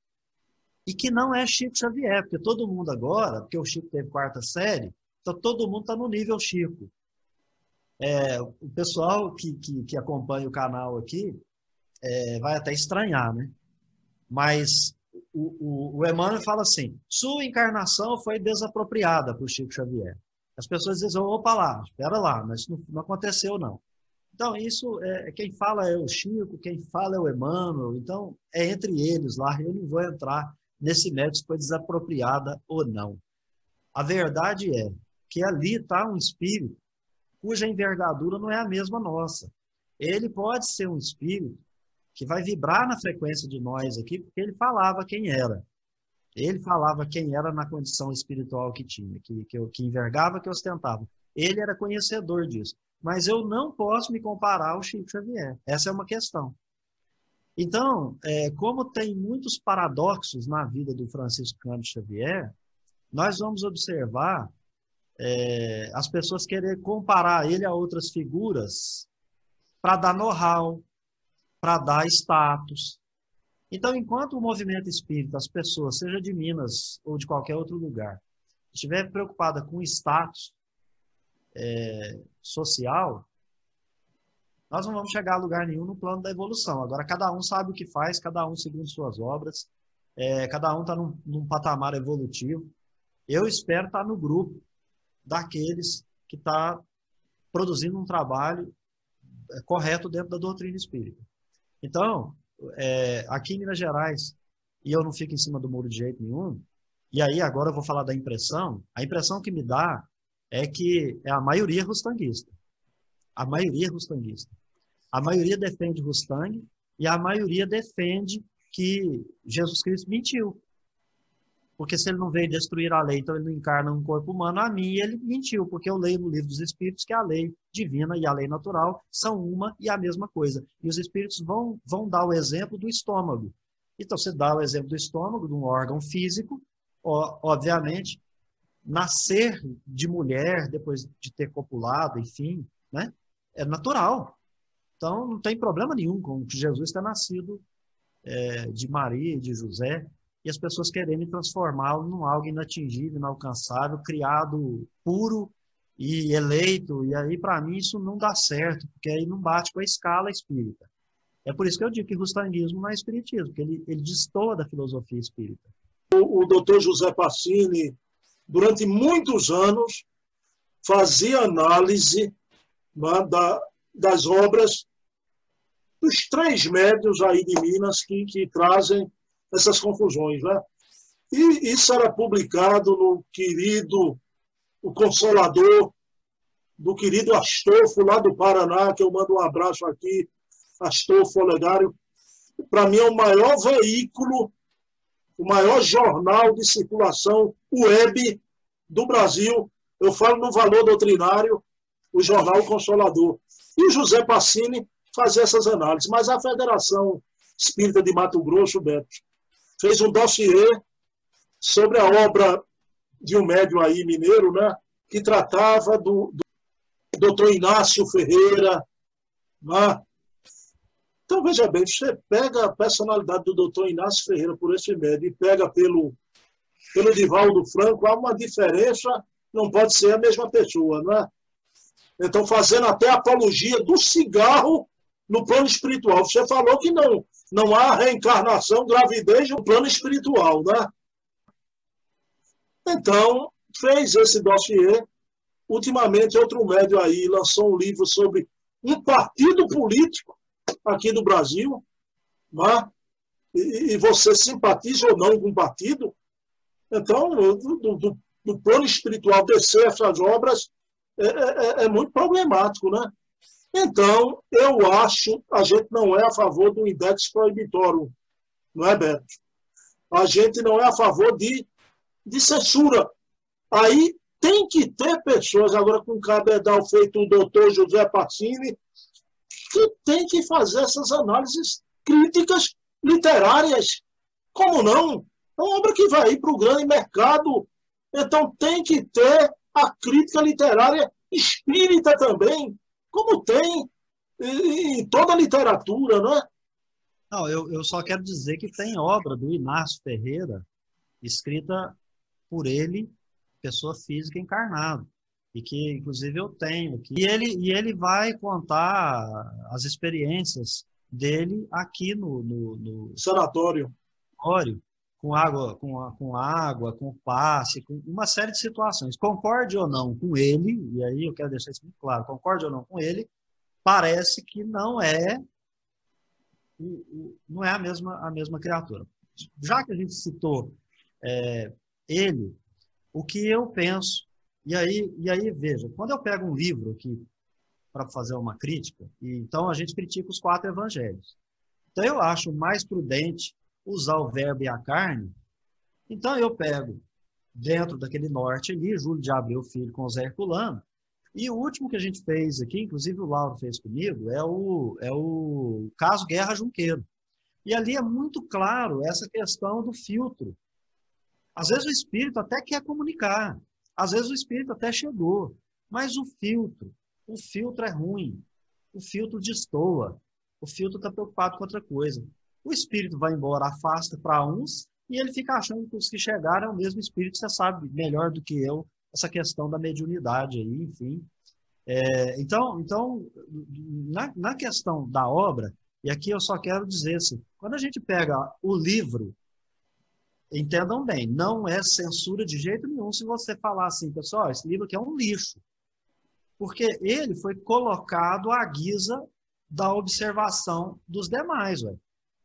e que não é Chico Xavier, porque todo mundo agora, porque o Chico teve quarta série, então todo mundo está no nível Chico. É, o pessoal que, que, que, acompanha o canal aqui é, vai até estranhar, né? Mas o, o, o Emmanuel fala assim: sua encarnação foi desapropriada por Chico Xavier. As pessoas dizem: opa lá, espera lá, mas não, não aconteceu não. Então, isso, é, quem fala é o Chico, quem fala é o Emmanuel, então é entre eles lá, eu não vou entrar nesse mérito se foi desapropriada ou não. A verdade é que ali está um espírito cuja envergadura não é a mesma nossa. Ele pode ser um espírito que vai vibrar na frequência de nós aqui, porque ele falava quem era. Ele falava quem era na condição espiritual que tinha, que, que, que envergava, que ostentava. Ele era conhecedor disso. Mas eu não posso me comparar ao Chico Xavier. Essa é uma questão. Então, é, como tem muitos paradoxos na vida do Francisco Cândido Xavier, nós vamos observar é, as pessoas querer comparar ele a outras figuras para dar know-how, para dar status. Então, enquanto o movimento espírita, as pessoas, seja de Minas ou de qualquer outro lugar, estiver preocupada com status é, social, nós não vamos chegar a lugar nenhum no plano da evolução. Agora, cada um sabe o que faz, cada um segundo suas obras, é, cada um está num, num patamar evolutivo. Eu espero estar no grupo daqueles que está produzindo um trabalho é, correto dentro da doutrina espírita. Então, é, aqui em Minas Gerais, e eu não fico em cima do muro de jeito nenhum, e aí agora eu vou falar da impressão, a impressão que me dá é que é a maioria rustanguista. A maioria rustanguista. A maioria defende Rustang e a maioria defende que Jesus Cristo mentiu. Porque se ele não veio destruir a lei, então ele não encarna um corpo humano, a mim ele mentiu, porque eu leio no livro dos Espíritos que a lei divina e a lei natural são uma e a mesma coisa. E os Espíritos vão, vão dar o exemplo do estômago. Então, você dá o exemplo do estômago, de um órgão físico, obviamente, nascer de mulher depois de ter copulado, enfim, né? É natural. Então, não tem problema nenhum com que Jesus tenha nascido é, de Maria e de José e as pessoas querendo transformá-lo num algo inatingível, inalcançável, criado puro e eleito. E aí, para mim, isso não dá certo, porque aí não bate com a escala espírita. É por isso que eu digo que o rustanguismo não é espiritismo, porque ele, ele destoa da filosofia espírita. O, o doutor José Passini, durante muitos anos, fazia análise né, da, das obras dos três médios aí de Minas que, que trazem essas confusões. Né? E isso era publicado no querido, o Consolador, do querido Astolfo, lá do Paraná, que eu mando um abraço aqui, Astolfo Olegário. Para mim é o maior veículo, o maior jornal de circulação web do Brasil. Eu falo no valor doutrinário, o jornal Consolador. E o José Passini fazia essas análises. Mas a Federação Espírita de Mato Grosso, Beto, fez um dossiê sobre a obra de um médium aí mineiro, né, que tratava do, do doutor Inácio Ferreira. Né? Então, veja bem, você pega a personalidade do doutor Inácio Ferreira por esse médium e pega pelo, pelo Divaldo Franco, há uma diferença, não pode ser a mesma pessoa, não é? Então, fazendo até apologia do cigarro no plano espiritual. Você falou que não, não há reencarnação, gravidez no plano espiritual, né? Então, fez esse dossiê. Ultimamente, outro médio aí lançou um livro sobre um partido político aqui do Brasil, né? e, e você simpatiza ou não com um partido, então, do, do, do plano espiritual descer essas obras é, é, é, muito problemático, né? Então, eu acho, a gente não é a favor do index proibitório, não é, Beto? A gente não é a favor de, de censura. Aí tem que ter pessoas, agora com cabedal feito o doutor José Pacini, que tem que fazer essas análises críticas literárias. Como não? É uma obra que vai ir para o grande mercado. Então tem que ter a crítica literária espírita também, como tem em toda a literatura, não é? Não, eu, eu só quero dizer que tem obra do Inácio Ferreira escrita por ele pessoa física encarnado. E que, inclusive, eu tenho aqui. E ele, e ele vai contar as experiências dele aqui no, no, no sanatório. Com água, com, com água, com passe, com uma série de situações. Concorde ou não com ele, e aí eu quero deixar isso muito claro, concorde ou não com ele, parece que não é não é a mesma, a mesma criatura. Já que a gente citou é, ele, o que eu penso. E aí, e aí veja, quando eu pego um livro aqui para fazer uma crítica, e então a gente critica os quatro evangelhos. Então eu acho mais prudente usar o verbo e a carne. Então eu pego dentro daquele norte ali, Júlio de Abreu Filho com o Zé Herculano, e o último que a gente fez aqui, inclusive o Lauro fez comigo, é o, é o caso Guerra Junqueiro. E ali é muito claro essa questão do filtro. Às vezes o espírito até quer comunicar, às vezes o espírito até chegou, mas o filtro, o filtro é ruim, o filtro destoa, o filtro está preocupado com outra coisa. O espírito vai embora, afasta para uns, e ele fica achando que os que chegaram é o mesmo espírito, você sabe melhor do que eu essa questão da mediunidade aí, enfim. É, então, então na, na questão da obra, e aqui eu só quero dizer assim, quando a gente pega o livro Entendam bem, não é censura de jeito nenhum se você falar assim, pessoal, esse livro aqui é um lixo. Porque ele foi colocado à guisa da observação dos demais.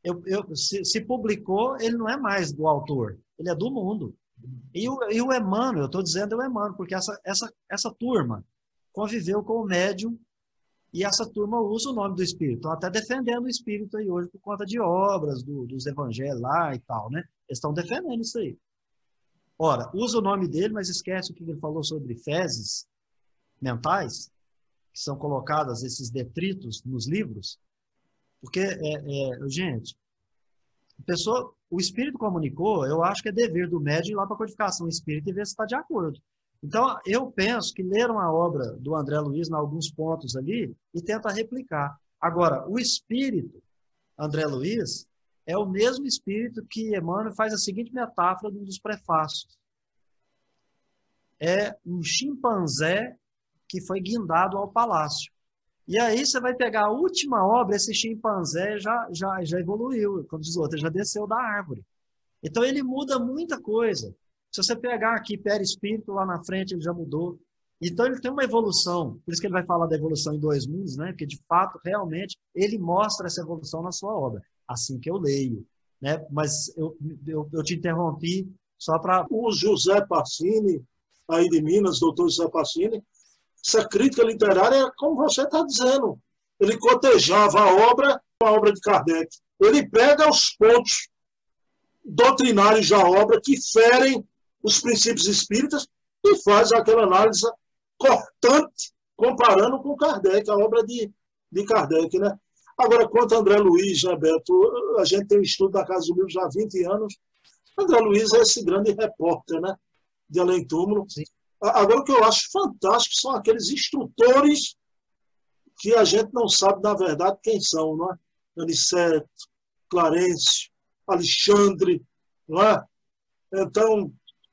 Eu, eu, se, se, publicou, ele não é mais do autor, ele é do mundo. E o, e o Emmanuel, eu estou dizendo o Emmanuel, porque essa, essa, essa turma conviveu com o médium e essa turma usa o nome do Espírito. Estão até defendendo o Espírito aí hoje por conta de obras do, dos evangelhos lá e tal, né? Eles estão defendendo isso aí. Ora, usa o nome dele, mas esquece o que ele falou sobre fezes mentais, que são colocadas esses detritos nos livros. Porque, é, é, gente, pessoa, o espírito comunicou, eu acho que é dever do médium ir lá para a codificação espírita e ver se está de acordo. Então, eu penso que leram a obra do André Luiz em alguns pontos ali e tenta replicar. Agora, o espírito, André Luiz, é o mesmo espírito que Emmanuel faz a seguinte metáfora num dos prefácios. É um chimpanzé que foi guindado ao palácio. E aí você vai pegar a última obra, esse chimpanzé já, já, já evoluiu, como diz o outro, já desceu da árvore. Então ele muda muita coisa. Se você pegar aqui perispírito lá na frente, ele já mudou. Então ele tem uma evolução, por isso que ele vai falar da evolução em dois mundos, né? Porque de fato, realmente, ele mostra essa evolução na sua obra assim que eu leio. Né? Mas eu, eu, eu te interrompi só para. O José Passini, aí de Minas, doutor José Passini, essa crítica literária, como você está dizendo, ele cotejava a obra a obra de Kardec. Ele pega os pontos doutrinários da obra que ferem os princípios espíritas e faz aquela análise cortante comparando com Kardec, a obra de, de Kardec. Né? Agora, quanto a André Luiz, né, Beto, a gente tem um estudo da Casa do Livro já há 20 anos. André Luiz é esse grande repórter né, de Além Túmulo. Sim. Agora, o que eu acho fantástico são aqueles instrutores que a gente não sabe, na verdade, quem são, não é? Aniceto, Clarence, Alexandre, não é? Então,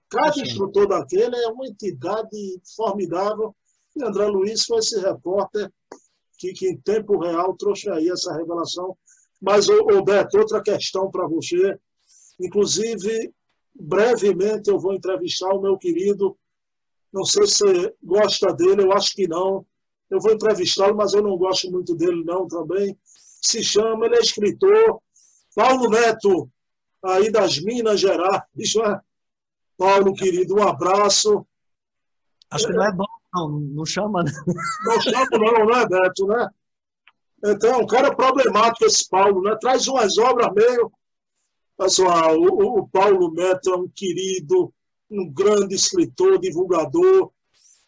cada instrutor daquele é uma entidade formidável. E André Luiz foi esse repórter que, que em tempo real trouxe aí essa revelação. Mas, ô, Beto, outra questão para você. Inclusive, brevemente eu vou entrevistar o meu querido, não sei se você gosta dele, eu acho que não, eu vou entrevistá-lo, mas eu não gosto muito dele não também. Se chama, ele é escritor, Paulo Neto, aí das Minas Gerais. Né? Paulo, querido, um abraço. Acho que não é bom, não, não chama, né? Não chama, não, né, Neto, né? Então, é um cara problemático esse Paulo, né? Traz umas obras meio. Pessoal, o, o Paulo Neto é um querido, um grande escritor, divulgador,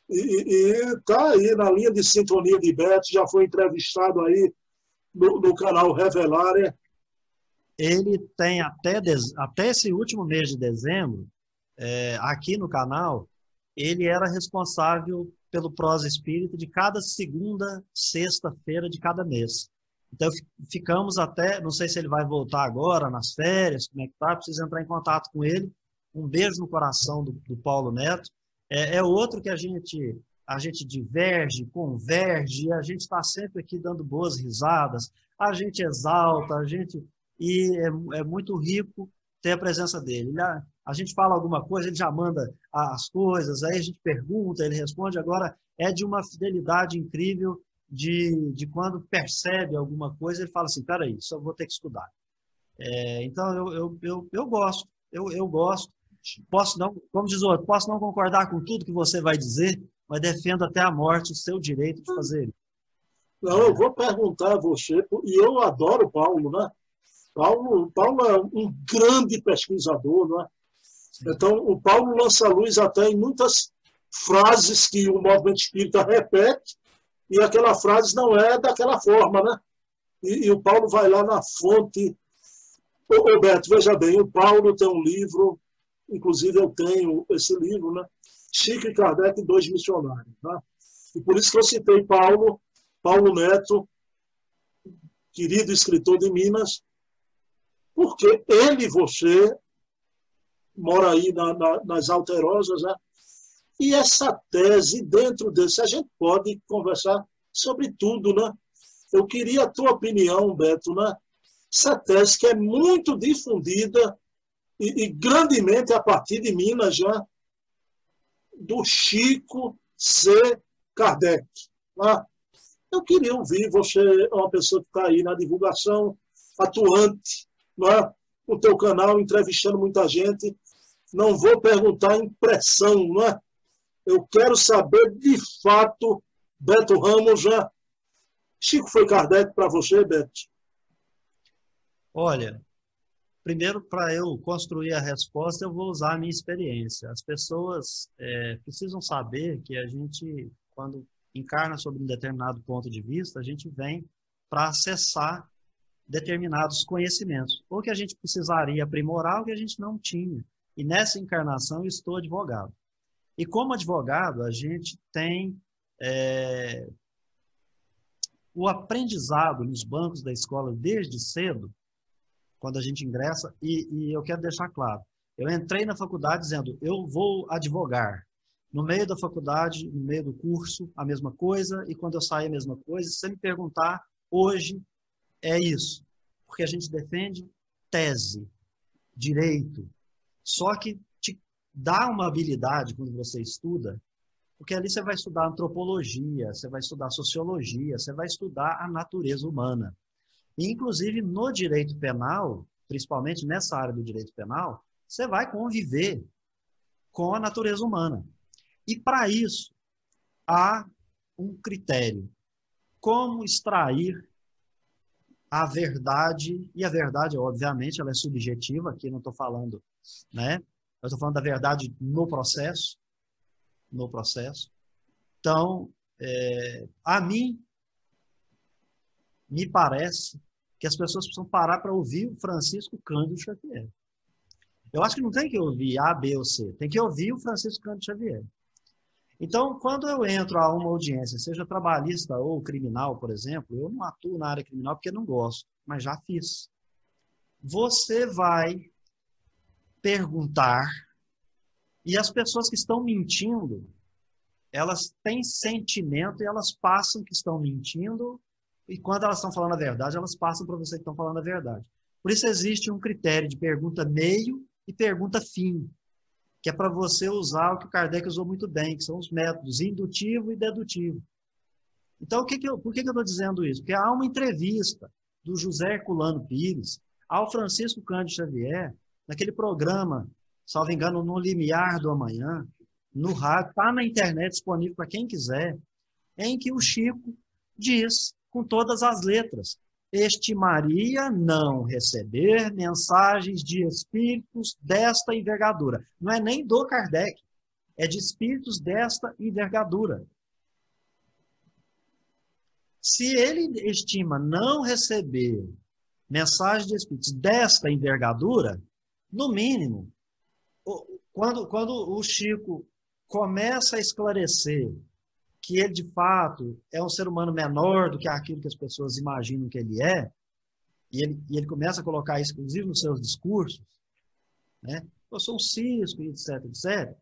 e está aí na linha de sintonia de Beto, já foi entrevistado aí no, no canal Revelária. Ele tem até, até esse último mês de dezembro, é, aqui no canal, ele era responsável pelo Prosa Espírita de cada segunda, sexta-feira de cada mês. Então, ficamos até, não sei se ele vai voltar agora, nas férias, como é que tá, preciso entrar em contato com ele. Um beijo no coração do, do Paulo Neto. É, é, outro que a gente, a gente diverge, converge, a gente está sempre aqui dando boas risadas, a gente exalta, a gente... E é, é muito rico ter a presença dele. Ele, a gente fala alguma coisa, ele já manda as coisas, aí a gente pergunta, ele responde. Agora, é de uma fidelidade incrível de, de quando percebe alguma coisa, ele fala assim: peraí, só vou ter que estudar. É, então, eu, eu, eu, eu gosto, eu, eu gosto. Posso não, como diz o outro, posso não concordar com tudo que você vai dizer, mas defendo até a morte o seu direito de fazer. Não, eu vou perguntar a você, e eu adoro Paulo, né? Paulo, Paulo é um grande pesquisador, não é? Então, o Paulo lança luz até em muitas frases que o movimento espírita repete, e aquela frase não é daquela forma, né? E, e o Paulo vai lá na fonte. Ô, Beto, veja bem, o Paulo tem um livro, inclusive eu tenho esse livro, né? Chico e Kardec, dois missionários. Né? E por isso que eu citei Paulo, Paulo Neto, querido escritor de Minas, porque ele e você mora aí na, na, nas Alterosas, né? E essa tese, dentro desse, a gente pode conversar sobre tudo, né? Eu queria a tua opinião, Beto, né? Essa tese que é muito difundida e, e grandemente a partir de Minas já, do Chico C. Kardec. Né? Eu queria ouvir, você é uma pessoa que está aí na divulgação, atuante, né? o teu canal, entrevistando muita gente, não vou perguntar impressão, não é? Eu quero saber de fato, Beto Ramos já. Chico foi Kardec para você, Beto? Olha, primeiro, para eu construir a resposta, eu vou usar a minha experiência. As pessoas é, precisam saber que a gente, quando encarna sobre um determinado ponto de vista, a gente vem para acessar determinados conhecimentos, ou que a gente precisaria aprimorar, ou que a gente não tinha. E nessa encarnação eu estou advogado. E como advogado, a gente tem é, o aprendizado nos bancos da escola desde cedo, quando a gente ingressa, e, e eu quero deixar claro, eu entrei na faculdade dizendo, eu vou advogar. No meio da faculdade, no meio do curso, a mesma coisa, e quando eu sair a mesma coisa, se você me perguntar, hoje é isso. Porque a gente defende tese, direito, só que te dá uma habilidade quando você estuda, porque ali você vai estudar antropologia, você vai estudar sociologia, você vai estudar a natureza humana. Inclusive, no direito penal, principalmente nessa área do direito penal, você vai conviver com a natureza humana. E, para isso, há um critério. Como extrair a verdade, e a verdade, obviamente, ela é subjetiva, aqui não estou falando né? Eu estou falando da verdade no processo, no processo. Então, é, a mim, me parece que as pessoas precisam parar para ouvir o Francisco Cândido Xavier. Eu acho que não tem que ouvir A, B ou C, tem que ouvir o Francisco Cândido Xavier. Então, quando eu entro a uma audiência, seja trabalhista ou criminal, por exemplo, eu não atuo na área criminal porque não gosto, mas já fiz. Você vai perguntar. E as pessoas que estão mentindo, elas têm sentimento e elas passam que estão mentindo. E quando elas estão falando a verdade, elas passam para você que estão falando a verdade. Por isso existe um critério de pergunta meio e pergunta fim, que é para você usar o que o Kardec usou muito bem, que são os métodos indutivo e dedutivo. Então, que que eu, por que, que eu estou dizendo isso? Porque há uma entrevista do José Herculano Pires ao Francisco Cândido Xavier, naquele programa, salvo engano, no Limiar do Amanhã, no rádio, está na internet disponível para quem quiser, em que o Chico diz, com todas as letras, estimaria não receber mensagens de espíritos desta envergadura. Não é nem do Kardec, é de espíritos desta envergadura. Se ele estima não receber mensagem de espíritos desta envergadura, no mínimo, quando, quando o Chico começa a esclarecer que ele, de fato, é um ser humano menor do que aquilo que as pessoas imaginam que ele é, e ele, e ele começa a colocar isso, inclusive, nos seus discursos, né? eu sou um cisco, etc, etc,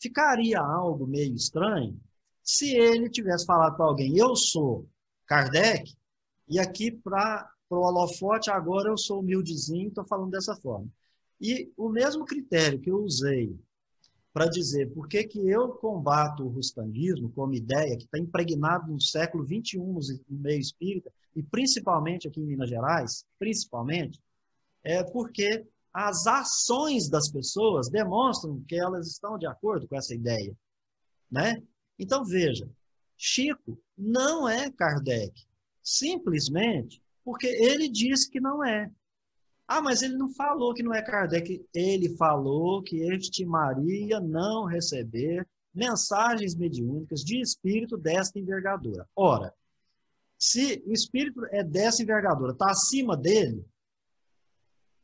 ficaria algo meio estranho se ele tivesse falado para alguém, eu sou Kardec, e aqui para o holofote agora eu sou humildezinho, estou falando dessa forma. E o mesmo critério que eu usei para dizer por que, que eu combato o rustanguismo como ideia que está impregnado no século XXI no meio espírita, e principalmente aqui em Minas Gerais, principalmente, é porque as ações das pessoas demonstram que elas estão de acordo com essa ideia. Né? Então, veja, Chico não é Kardec, simplesmente porque ele disse que não é. Ah, mas ele não falou que não é Kardec. Ele falou que estimaria não receber mensagens mediúnicas de espírito desta envergadura. Ora, se o espírito é dessa envergadura, está acima dele,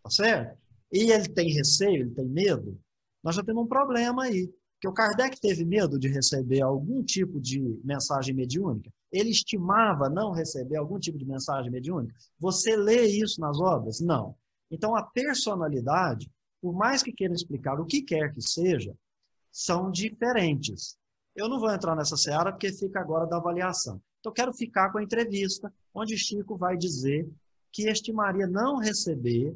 tá certo? E ele tem receio, ele tem medo, nós já temos um problema aí. Que o Kardec teve medo de receber algum tipo de mensagem mediúnica. Ele estimava não receber algum tipo de mensagem mediúnica. Você lê isso nas obras? Não. Então, a personalidade, por mais que queira explicar o que quer que seja, são diferentes. Eu não vou entrar nessa seara porque fica agora da avaliação. Então, quero ficar com a entrevista, onde Chico vai dizer que estimaria não receber,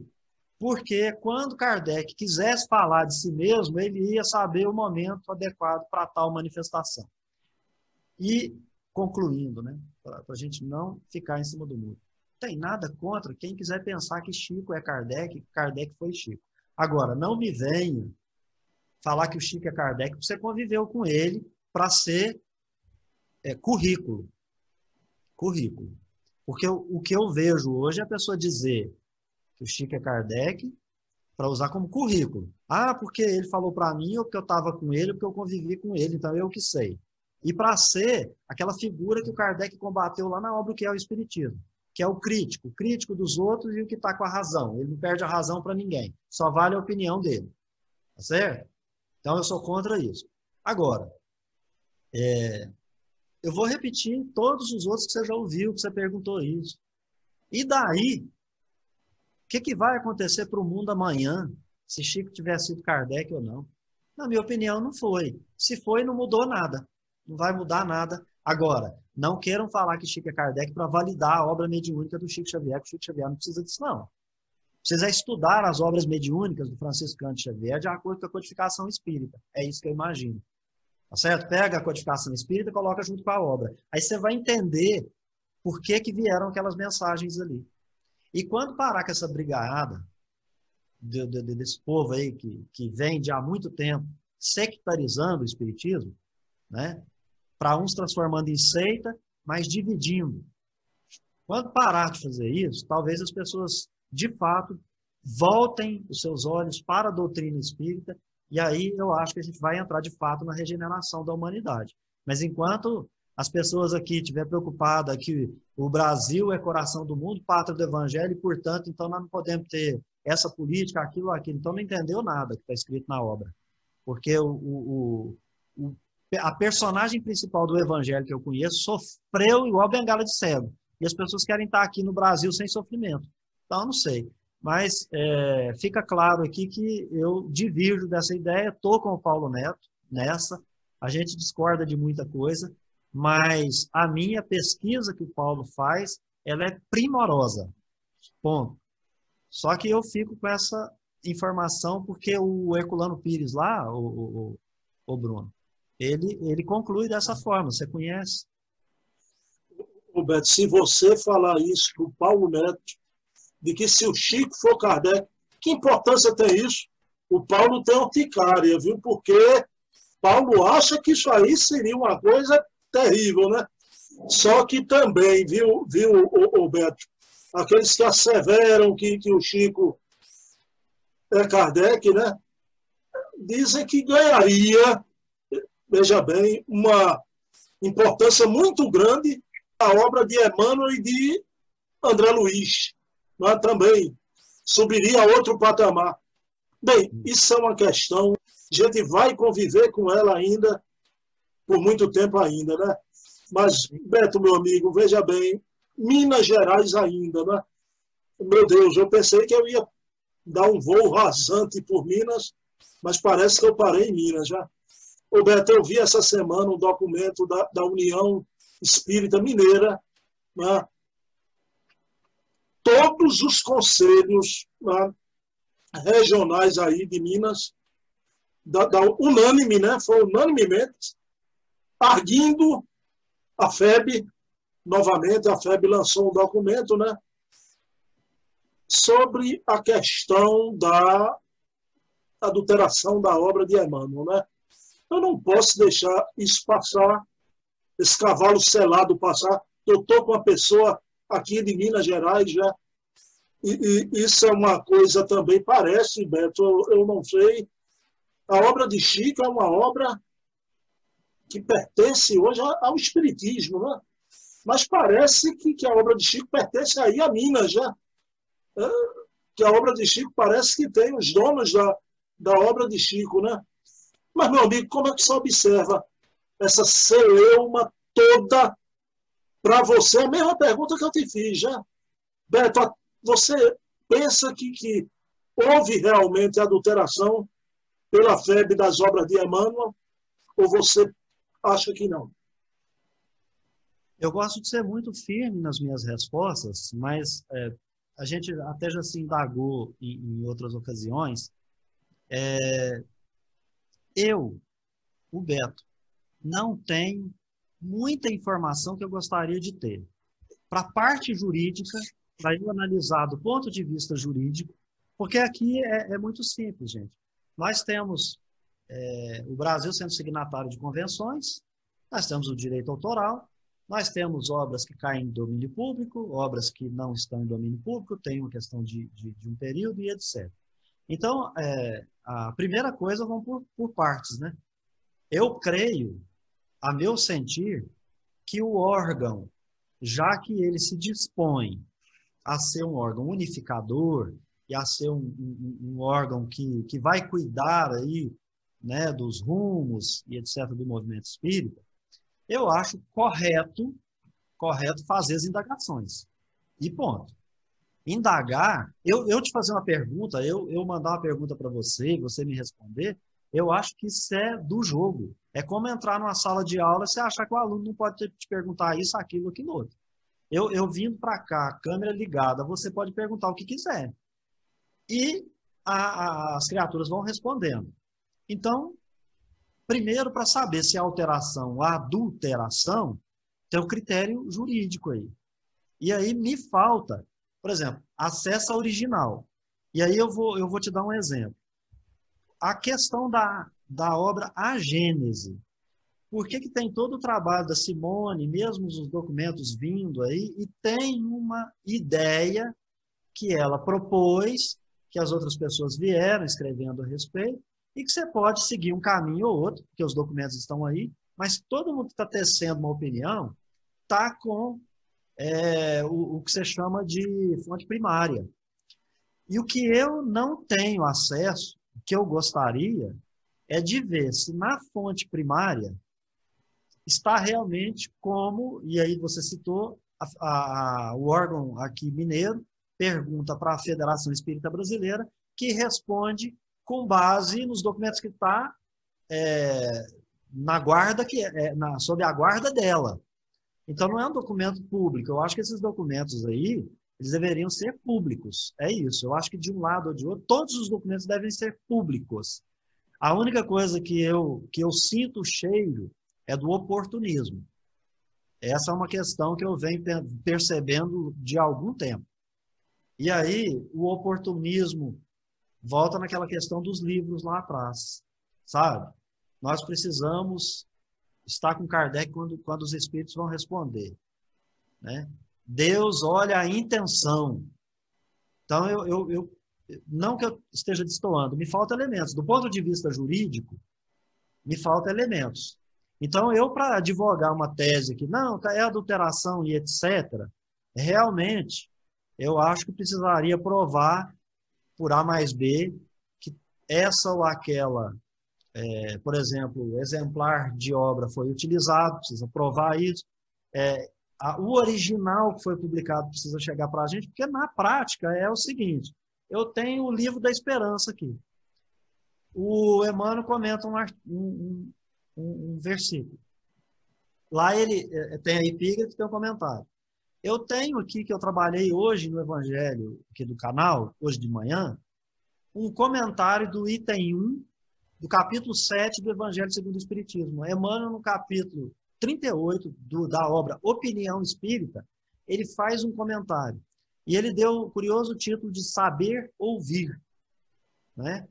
porque quando Kardec quisesse falar de si mesmo, ele ia saber o momento adequado para tal manifestação. E, concluindo, né, para a gente não ficar em cima do muro tem nada contra quem quiser pensar que Chico é Kardec, Kardec foi Chico. Agora, não me venha falar que o Chico é Kardec, você conviveu com ele para ser é, currículo. Currículo. Porque o, o que eu vejo hoje é a pessoa dizer que o Chico é Kardec para usar como currículo. Ah, porque ele falou para mim, ou porque eu estava com ele, ou porque eu convivi com ele, então eu que sei. E para ser aquela figura que o Kardec combateu lá na obra que é o Espiritismo que é o crítico, o crítico dos outros e o que está com a razão. Ele não perde a razão para ninguém, só vale a opinião dele. Tá certo? Então eu sou contra isso. Agora, é, eu vou repetir todos os outros que você já ouviu, que você perguntou isso. E daí, o que, que vai acontecer para o mundo amanhã, se Chico tivesse sido Kardec ou não? Na minha opinião, não foi. Se foi, não mudou nada. Não vai mudar nada. Agora, não queiram falar que Chico é Kardec para validar a obra mediúnica do Chico Xavier, que o Chico Xavier não precisa disso, não. Precisa estudar as obras mediúnicas do Francisco Cândido Xavier de acordo com a codificação espírita. É isso que eu imagino. Tá certo? Pega a codificação espírita e coloca junto com a obra. Aí você vai entender por que, que vieram aquelas mensagens ali. E quando parar com essa brigada de, de, desse povo aí que, que vem de há muito tempo sectarizando o espiritismo, né? Para uns transformando em seita, mas dividindo. Quando parar de fazer isso, talvez as pessoas, de fato, voltem os seus olhos para a doutrina espírita, e aí eu acho que a gente vai entrar, de fato, na regeneração da humanidade. Mas enquanto as pessoas aqui estiverem preocupadas que o Brasil é coração do mundo, pátria do evangelho, e, portanto, então nós não podemos ter essa política, aquilo, aquilo. Então não entendeu nada que está escrito na obra. Porque o, o, o, a personagem principal do evangelho que eu conheço sofreu igual bengala de cego. E as pessoas querem estar aqui no Brasil sem sofrimento. Então, não sei. Mas é, fica claro aqui que eu divirjo dessa ideia, estou com o Paulo Neto nessa, a gente discorda de muita coisa, mas a minha pesquisa que o Paulo faz, ela é primorosa. Ponto. Só que eu fico com essa informação porque o Herculano Pires lá, o, o, o Bruno, ele, ele conclui dessa forma, você conhece? Roberto, se você falar isso para o Paulo Neto, de que se o Chico for Kardec, que importância tem isso? O Paulo tem urticária, viu? Porque Paulo acha que isso aí seria uma coisa terrível, né? Só que também, viu, viu Roberto, aqueles que asseveram que, que o Chico é Kardec, né? Dizem que ganharia, veja bem, uma importância muito grande a obra de Emmanuel e de André Luiz. Mas também subiria a outro patamar. Bem, isso é uma questão, a gente vai conviver com ela ainda por muito tempo ainda, né? Mas, Beto, meu amigo, veja bem, Minas Gerais ainda, né? Meu Deus, eu pensei que eu ia dar um voo rasante por Minas, mas parece que eu parei em Minas já. Ô Beto, eu vi essa semana um documento da, da União Espírita Mineira, né? todos os conselhos né, regionais aí de Minas, da, da, unânime, né? Foi unanimemente, arguindo a FEB, novamente, a FEB lançou um documento, né? Sobre a questão da adulteração da obra de Emmanuel, né? Eu não posso deixar isso passar, esse cavalo selado passar. Eu estou com uma pessoa aqui de Minas Gerais já. E, e, isso é uma coisa também, parece, Beto, eu, eu não sei. A obra de Chico é uma obra que pertence hoje ao Espiritismo, né? mas parece que, que a obra de Chico pertence aí a Minas já. É, que a obra de Chico parece que tem os donos da, da obra de Chico, né? Mas, meu amigo, como é que você observa essa celeuma toda para você? A mesma pergunta que eu te fiz já. Beto, você pensa que, que houve realmente adulteração pela febre das obras de Emmanuel? Ou você acha que não? Eu gosto de ser muito firme nas minhas respostas, mas é, a gente até já se indagou em, em outras ocasiões. É, eu, o Beto, não tenho muita informação que eu gostaria de ter. Para a parte jurídica, para eu analisar do ponto de vista jurídico, porque aqui é, é muito simples, gente. Nós temos é, o Brasil sendo signatário de convenções, nós temos o direito autoral, nós temos obras que caem em domínio público, obras que não estão em domínio público, tem uma questão de, de, de um período e etc. Então, é, a primeira coisa, vamos por, por partes, né? Eu creio, a meu sentir, que o órgão, já que ele se dispõe a ser um órgão unificador e a ser um, um, um órgão que, que vai cuidar aí né, dos rumos e etc. do movimento espírita, eu acho correto, correto fazer as indagações. E ponto. Indagar, eu, eu te fazer uma pergunta, eu, eu mandar uma pergunta para você e você me responder, eu acho que isso é do jogo. É como entrar numa sala de aula e você achar que o aluno não pode te perguntar isso, aquilo, aquilo outro. Eu, eu vindo para cá, câmera ligada, você pode perguntar o que quiser. E a, a, as criaturas vão respondendo. Então, primeiro, para saber se é alteração ou adulteração, tem o critério jurídico aí. E aí me falta, por exemplo, acesso original. E aí eu vou, eu vou te dar um exemplo. A questão da, da obra A Gênese. Por que, que tem todo o trabalho da Simone, mesmo os documentos vindo aí, e tem uma ideia que ela propôs, que as outras pessoas vieram escrevendo a respeito, e que você pode seguir um caminho ou outro, porque os documentos estão aí, mas todo mundo que está tecendo uma opinião está com é, o, o que você chama de fonte primária. E o que eu não tenho acesso, que eu gostaria, é de ver se na fonte primária está realmente como, e aí você citou, a, a, o órgão aqui mineiro pergunta para a Federação Espírita Brasileira, que responde com base nos documentos que está é, na guarda que é, na, sob a guarda dela. Então não é um documento público. Eu acho que esses documentos aí eles deveriam ser públicos. É isso. Eu acho que de um lado ou de outro todos os documentos devem ser públicos. A única coisa que eu que eu sinto cheiro é do oportunismo. Essa é uma questão que eu venho percebendo de algum tempo. E aí, o oportunismo volta naquela questão dos livros lá atrás, sabe? Nós precisamos estar com Kardec quando, quando os espíritos vão responder. Né? Deus olha a intenção. Então, eu, eu, eu, não que eu esteja destoando, me faltam elementos. Do ponto de vista jurídico, me faltam elementos. Então, eu, para advogar uma tese que não, é adulteração e etc., realmente, eu acho que precisaria provar por A mais B que essa ou aquela, é, por exemplo, exemplar de obra foi utilizado, precisa provar isso. É, a, o original que foi publicado precisa chegar para a gente, porque na prática é o seguinte: eu tenho o livro da esperança aqui. O Emmanuel comenta um, um, um, um versículo. Lá ele é, tem a epígrafe tem um comentário. Eu tenho aqui, que eu trabalhei hoje no Evangelho, aqui do canal, hoje de manhã, um comentário do item 1, do capítulo 7 do Evangelho segundo o Espiritismo. Emmanuel, no capítulo 38 do, da obra Opinião Espírita, ele faz um comentário. E ele deu o curioso título de Saber Ouvir. Né?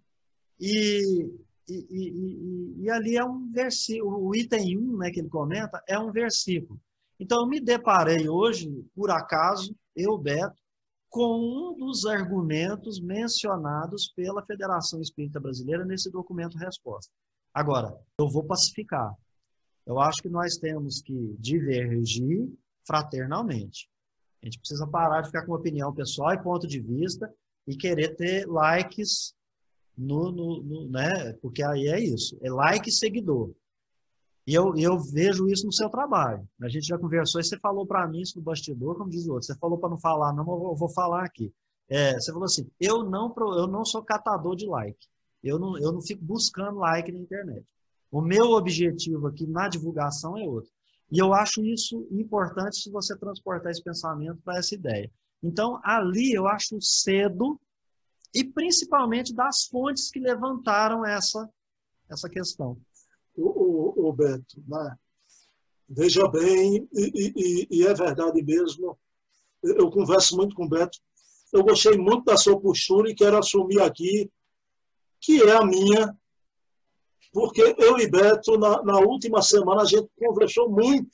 E, e, e, e, ali é um versículo, o item 1 né, que ele comenta é um versículo. Então, eu me deparei hoje, por acaso, eu, Beto, com um dos argumentos mencionados pela Federação Espírita Brasileira nesse documento resposta. Agora, eu vou pacificar. Eu acho que nós temos que divergir fraternalmente. A gente precisa parar de ficar com opinião pessoal e ponto de vista e querer ter likes no, no, no né? Porque aí é isso, é like e seguidor. E eu, eu vejo isso no seu trabalho. A gente já conversou e você falou para mim isso no bastidor, como diz o outro. Você falou para não falar, não, eu vou, falar aqui. É, você falou assim: eu não, eu não sou catador de like. Eu não, eu não fico buscando like na internet. O meu objetivo aqui na divulgação é outro. E eu acho isso importante se você transportar esse pensamento para essa ideia. Então, ali eu acho cedo, e principalmente das fontes que levantaram essa, essa questão o, o, o Beto. Né? Veja bem, e, e, e, é verdade mesmo, eu converso muito com o Beto, eu gostei muito da sua postura e quero assumir aqui que é a minha, porque eu e Beto, na, na última semana, a gente conversou muito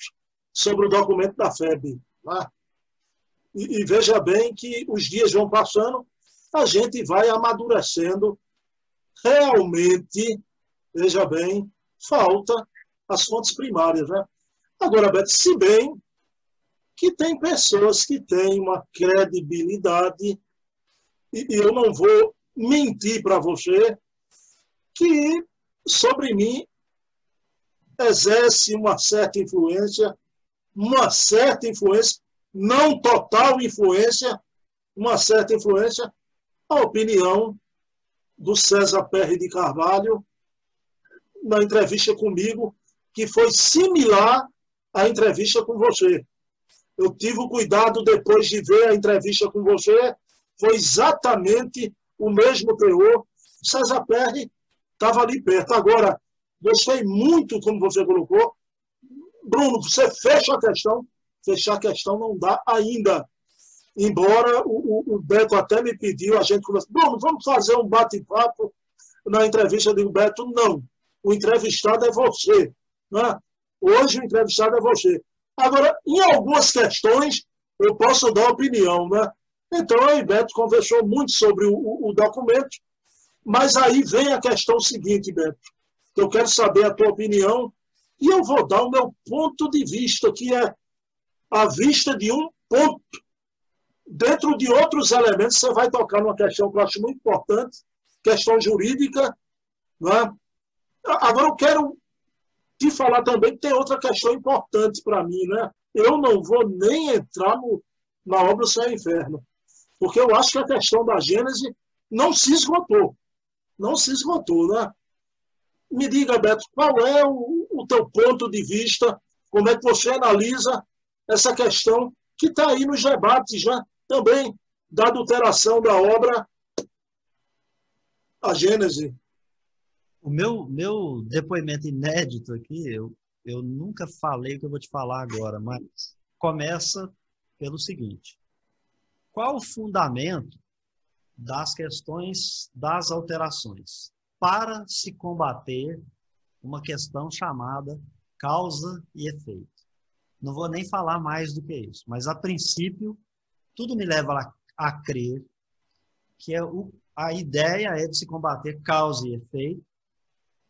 sobre o documento da FEB. Né? E, e veja bem que os dias vão passando, a gente vai amadurecendo realmente, veja bem, falta as fontes primárias. Né? Agora, Beto, se bem que tem pessoas que têm uma credibilidade, e eu não vou mentir para você, que sobre mim exerce uma certa influência, uma certa influência, não total influência, uma certa influência, a opinião do César Perry de Carvalho, na entrevista comigo, que foi similar à entrevista com você. Eu tive o cuidado, depois de ver a entrevista com você, foi exatamente o mesmo teor. César Perry estava ali perto. Agora, gostei muito como você colocou. Bruno, você fecha a questão. Fechar a questão não dá ainda. Embora o, o, Beto até me pediu, a gente conversou, Bruno, vamos fazer um bate-papo na entrevista. Digo, Beto, não o entrevistado é você. Né? Hoje o entrevistado é você. Agora, em algumas questões, eu posso dar opinião. Né? Então, a Beto conversou muito sobre o, o, documento, mas aí vem a questão seguinte, Beto. Eu quero saber a tua opinião e eu vou dar o meu ponto de vista, que é a vista de um ponto. Dentro de outros elementos, você vai tocar numa questão que eu acho muito importante, questão jurídica, né? Agora, eu quero te falar também que tem outra questão importante para mim, né? Eu não vou nem entrar no, na obra Céu e Inferno, porque eu acho que a questão da Gênese não se esgotou. Não se esgotou, né? Me diga, Beto, qual é o, o teu ponto de vista? Como é que você analisa essa questão que está aí nos debates, né? Também da adulteração da obra A Gênese o meu, meu depoimento inédito aqui, eu, eu nunca falei o que eu vou te falar agora, mas começa pelo seguinte: qual o fundamento das questões das alterações para se combater uma questão chamada causa e efeito? Não vou nem falar mais do que isso, mas a princípio, tudo me leva a, a crer que é o, a ideia é de se combater causa e efeito.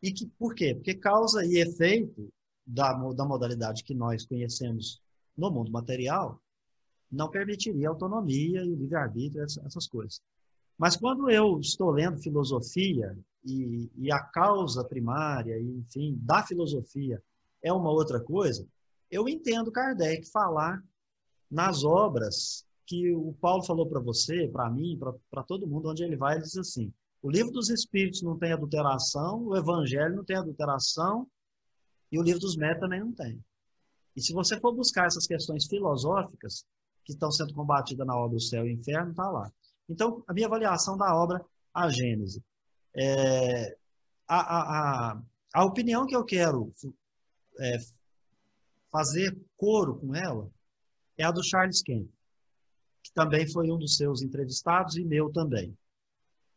E que, por quê? Porque causa e efeito da, da modalidade que nós conhecemos no mundo material não permitiria autonomia e livre-arbítrio, essas coisas. Mas quando eu estou lendo filosofia e, e, a causa primária, enfim, da filosofia é uma outra coisa, eu entendo Kardec falar nas obras que o Paulo falou para você, para mim, para todo mundo, onde ele vai, ele diz assim: o livro dos Espíritos não tem adulteração, o Evangelho não tem adulteração e o livro dos Métodos também não tem. E se você for buscar essas questões filosóficas que estão sendo combatidas na obra O Céu e o Inferno, está lá. Então, a minha avaliação da obra A Gênese. É, a, a, a, a opinião que eu quero é, fazer coro com ela é a do Charles Kemp que também foi um dos seus entrevistados e meu também.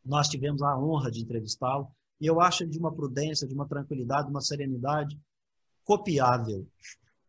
Nós tivemos a honra de entrevistá-lo e eu acho de uma prudência, de uma tranquilidade, de uma serenidade copiável,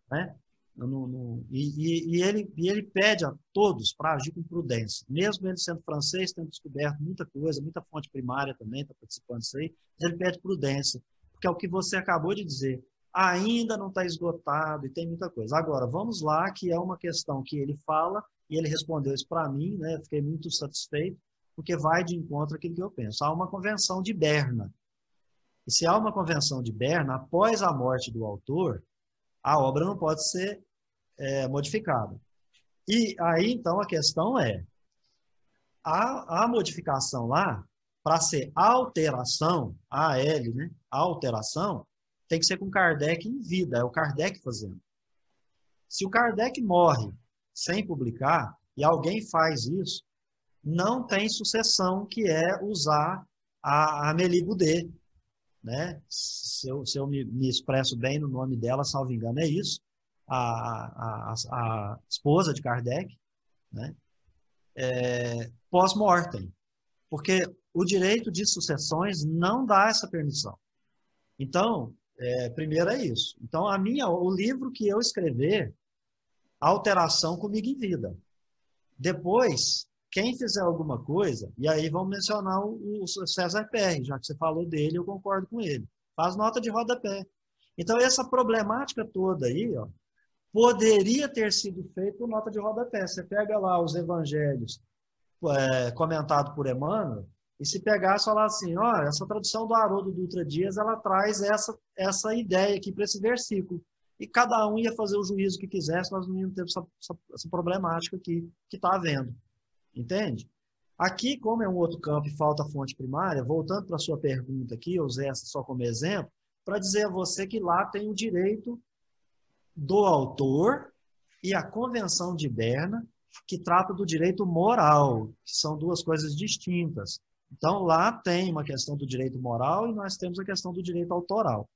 né? No, no, e, e, ele, e ele pede a todos para agir com prudência, mesmo ele sendo francês, tendo descoberto muita coisa, muita fonte primária também, está participando disso aí, ele pede prudência, porque é o que você acabou de dizer, ainda não está esgotado e tem muita coisa. Agora, vamos lá, que é uma questão que ele fala e ele respondeu isso para mim, né? Fiquei muito satisfeito, porque vai de encontro àquilo que eu penso. Há uma convenção de Berna. E se há uma convenção de Berna, após a morte do autor, a obra não pode ser é, modificada. E aí, então, a questão é: a, a modificação lá, para ser alteração, AL, né? Alteração, tem que ser com Kardec em vida, é o Kardec fazendo. Se o Kardec morre sem publicar, e alguém faz isso, não tem sucessão, que é usar a Amélie Boudet. Né? Se eu, se eu me, me, expresso bem no nome dela, salvo engano, é isso. A, a, a esposa de Kardec, né? É, pós-mortem. Porque o direito de sucessões não dá essa permissão. Então, é, primeiro é isso. Então, a minha, o livro que eu escrever, alteração comigo em vida. Depois, quem fizer alguma coisa, e aí vamos mencionar o, César Perry, já que você falou dele, eu concordo com ele. Faz nota de rodapé. Então, essa problemática toda aí, ó, poderia ter sido feita por nota de rodapé. Você pega lá os evangelhos é, comentado por Emmanuel, e se pegar e falar assim, ó, essa tradução do Haroldo Dutra Dias, ela traz essa, essa ideia aqui para esse versículo e cada um ia fazer o juízo que quisesse, nós não íamos ter essa, essa, essa problemática aqui que está havendo. Entende? Aqui, como é um outro campo e falta fonte primária, voltando para a sua pergunta aqui, eu usei essa só como exemplo, para dizer a você que lá tem o direito do autor e a Convenção de Berna, que trata do direito moral, que são duas coisas distintas. Então, lá tem uma questão do direito moral e nós temos a questão do direito autoral.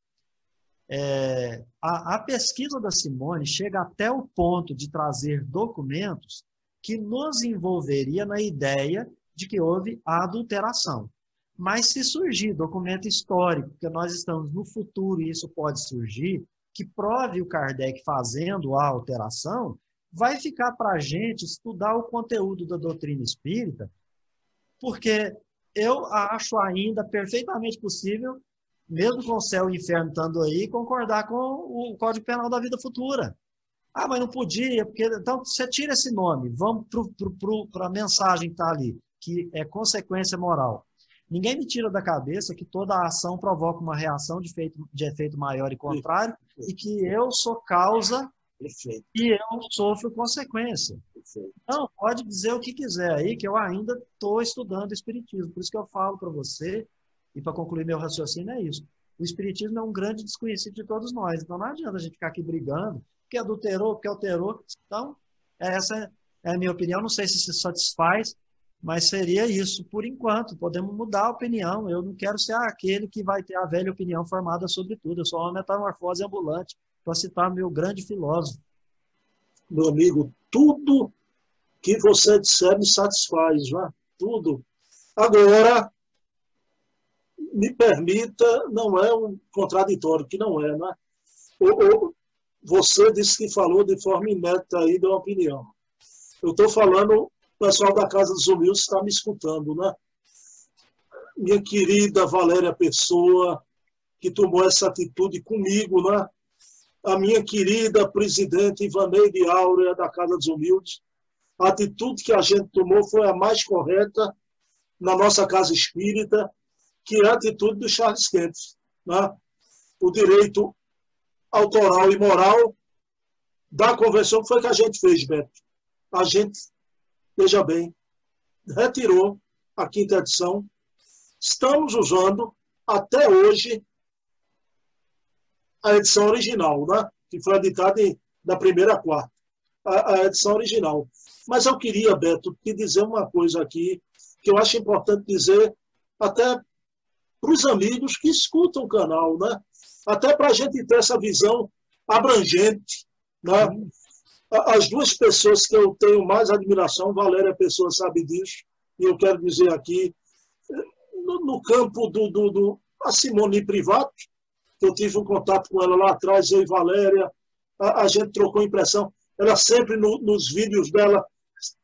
É, a, a pesquisa da Simone chega até o ponto de trazer documentos que nos envolveria na ideia de que houve a adulteração. Mas se surgir documento histórico, que nós estamos no futuro e isso pode surgir, que prove o Kardec fazendo a alteração, vai ficar para a gente estudar o conteúdo da doutrina espírita, porque eu acho ainda perfeitamente possível mesmo com o céu e o inferno estando aí, concordar com o Código Penal da vida futura. Ah, mas não podia, porque. Então, você tira esse nome, vamos para a mensagem que está ali, que é consequência moral. Ninguém me tira da cabeça que toda ação provoca uma reação de efeito, de efeito maior e contrário, e que eu sou causa Perfeito. e eu sofro consequência. Perfeito. Não, pode dizer o que quiser aí, que eu ainda estou estudando Espiritismo. Por isso que eu falo para você e para concluir meu raciocínio é isso. O espiritismo é um grande desconhecido de todos nós. Então não adianta a gente ficar aqui brigando, porque adulterou, porque alterou. Então, essa é a minha opinião. Não sei se se satisfaz, mas seria isso por enquanto. Podemos mudar a opinião. Eu não quero ser aquele que vai ter a velha opinião formada sobre tudo. Eu sou uma metamorfose ambulante. para citar meu grande filósofo. Meu amigo, tudo que você disser me satisfaz, não é? tudo. Agora, me permita, não é um contraditório, que não é, não é? Você disse que falou de forma ineta aí, uma opinião. Eu estou falando, o pessoal da Casa dos Humildes está me escutando, né? Minha querida Valéria Pessoa, que tomou essa atitude comigo, né? A minha querida presidente Ivaneide Áurea, da Casa dos Humildes, a atitude que a gente tomou foi a mais correta na nossa casa espírita, que é a atitude do Charles Kemp. Né? O direito autoral e moral da convenção que foi que a gente fez, Beto. A gente, veja bem, retirou a quinta edição. Estamos usando até hoje a edição original, né? que foi editada em, da primeira a quarta, a, a edição original. Mas eu queria, Beto, te dizer uma coisa aqui que eu acho importante dizer até para os amigos que escutam o canal, né? Até para a gente ter essa visão abrangente. Né? As duas pessoas que eu tenho mais admiração, Valéria a pessoa sabe disso, e eu quero dizer aqui, no, no campo do, do, do, a Simone Privato, que eu tive um contato com ela lá atrás, eu e Valéria, a, a gente trocou impressão, ela sempre no, nos vídeos dela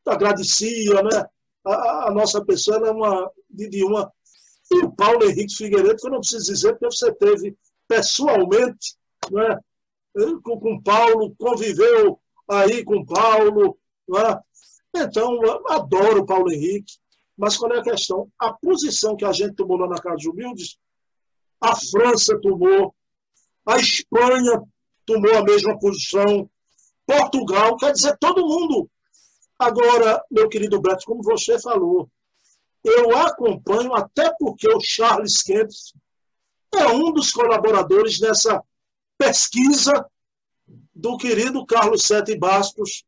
agradecia, né? A, a, nossa pessoa é uma de, de uma e o Paulo Henrique Figueiredo, que eu não preciso dizer, porque você teve pessoalmente né, com, com Paulo, conviveu aí com Paulo. Né? Então, adoro Paulo Henrique. Mas qual é a questão? A posição que a gente tomou lá na Casa dos Humildes, a França tomou, a Espanha tomou a mesma posição, Portugal, quer dizer, todo mundo. Agora, meu querido Beto, como você falou, eu acompanho até porque o Charles Kemp é um dos colaboradores dessa pesquisa do querido Carlos Sete Bastos,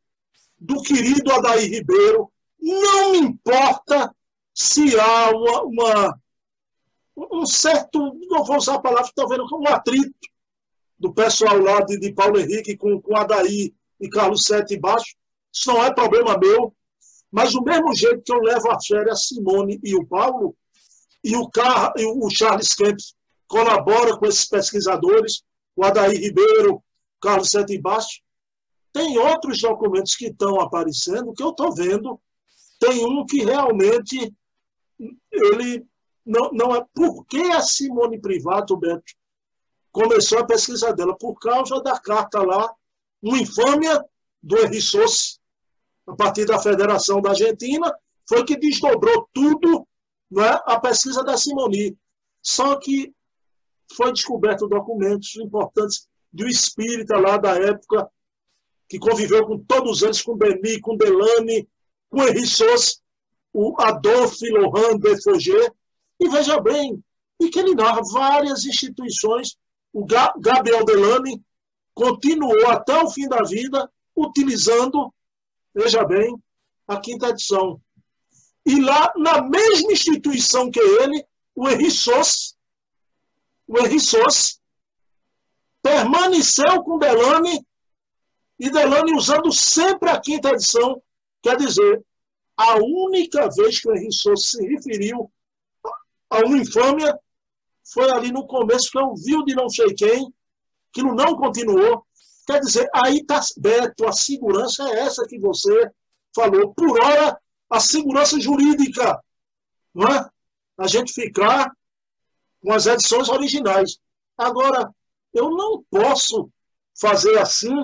do querido Adair Ribeiro. Não me importa se há uma, uma um certo, não vou usar a palavra, estou vendo um atrito do pessoal lá de, de Paulo Henrique com, com Adair e Carlos Sete Bastos. Isso não é problema meu. Mas do mesmo jeito que eu levo a sério a Simone e o Paulo, e o, Car... e o Charles Kemp colabora com esses pesquisadores, o Adair Ribeiro, Carlos Sete Baixo, tem outros documentos que estão aparecendo que eu estou vendo. Tem um que realmente ele não, não é. Por que a Simone Privato, Beto, começou a pesquisa dela? Por causa da carta lá, uma infâmia do Henri Souza, a partir da Federação da Argentina, foi que desdobrou tudo né, a pesquisa da Simoni. Só que foi descoberto documentos importantes um espírita lá da época, que conviveu com todos eles, com Beni, com Delane, com Henri Souza, o Adolphe Laurent de Fauger, e veja bem, e que ele narra várias instituições, o Gabriel Delane continuou até o fim da vida utilizando veja bem, a quinta edição. E lá, na mesma instituição que ele, o Henri Sos, o Henri Sos, permaneceu com Delane, e Delane usando sempre a quinta edição, quer dizer, a única vez que o Henri Sos se referiu a uma infâmia foi ali no começo, que eu vi de não sei quem, que não continuou, Quer dizer, aí está Beto, a segurança é essa que você falou. Por hora, a segurança jurídica, não é? A gente ficar com as edições originais. Agora, eu não posso fazer assim,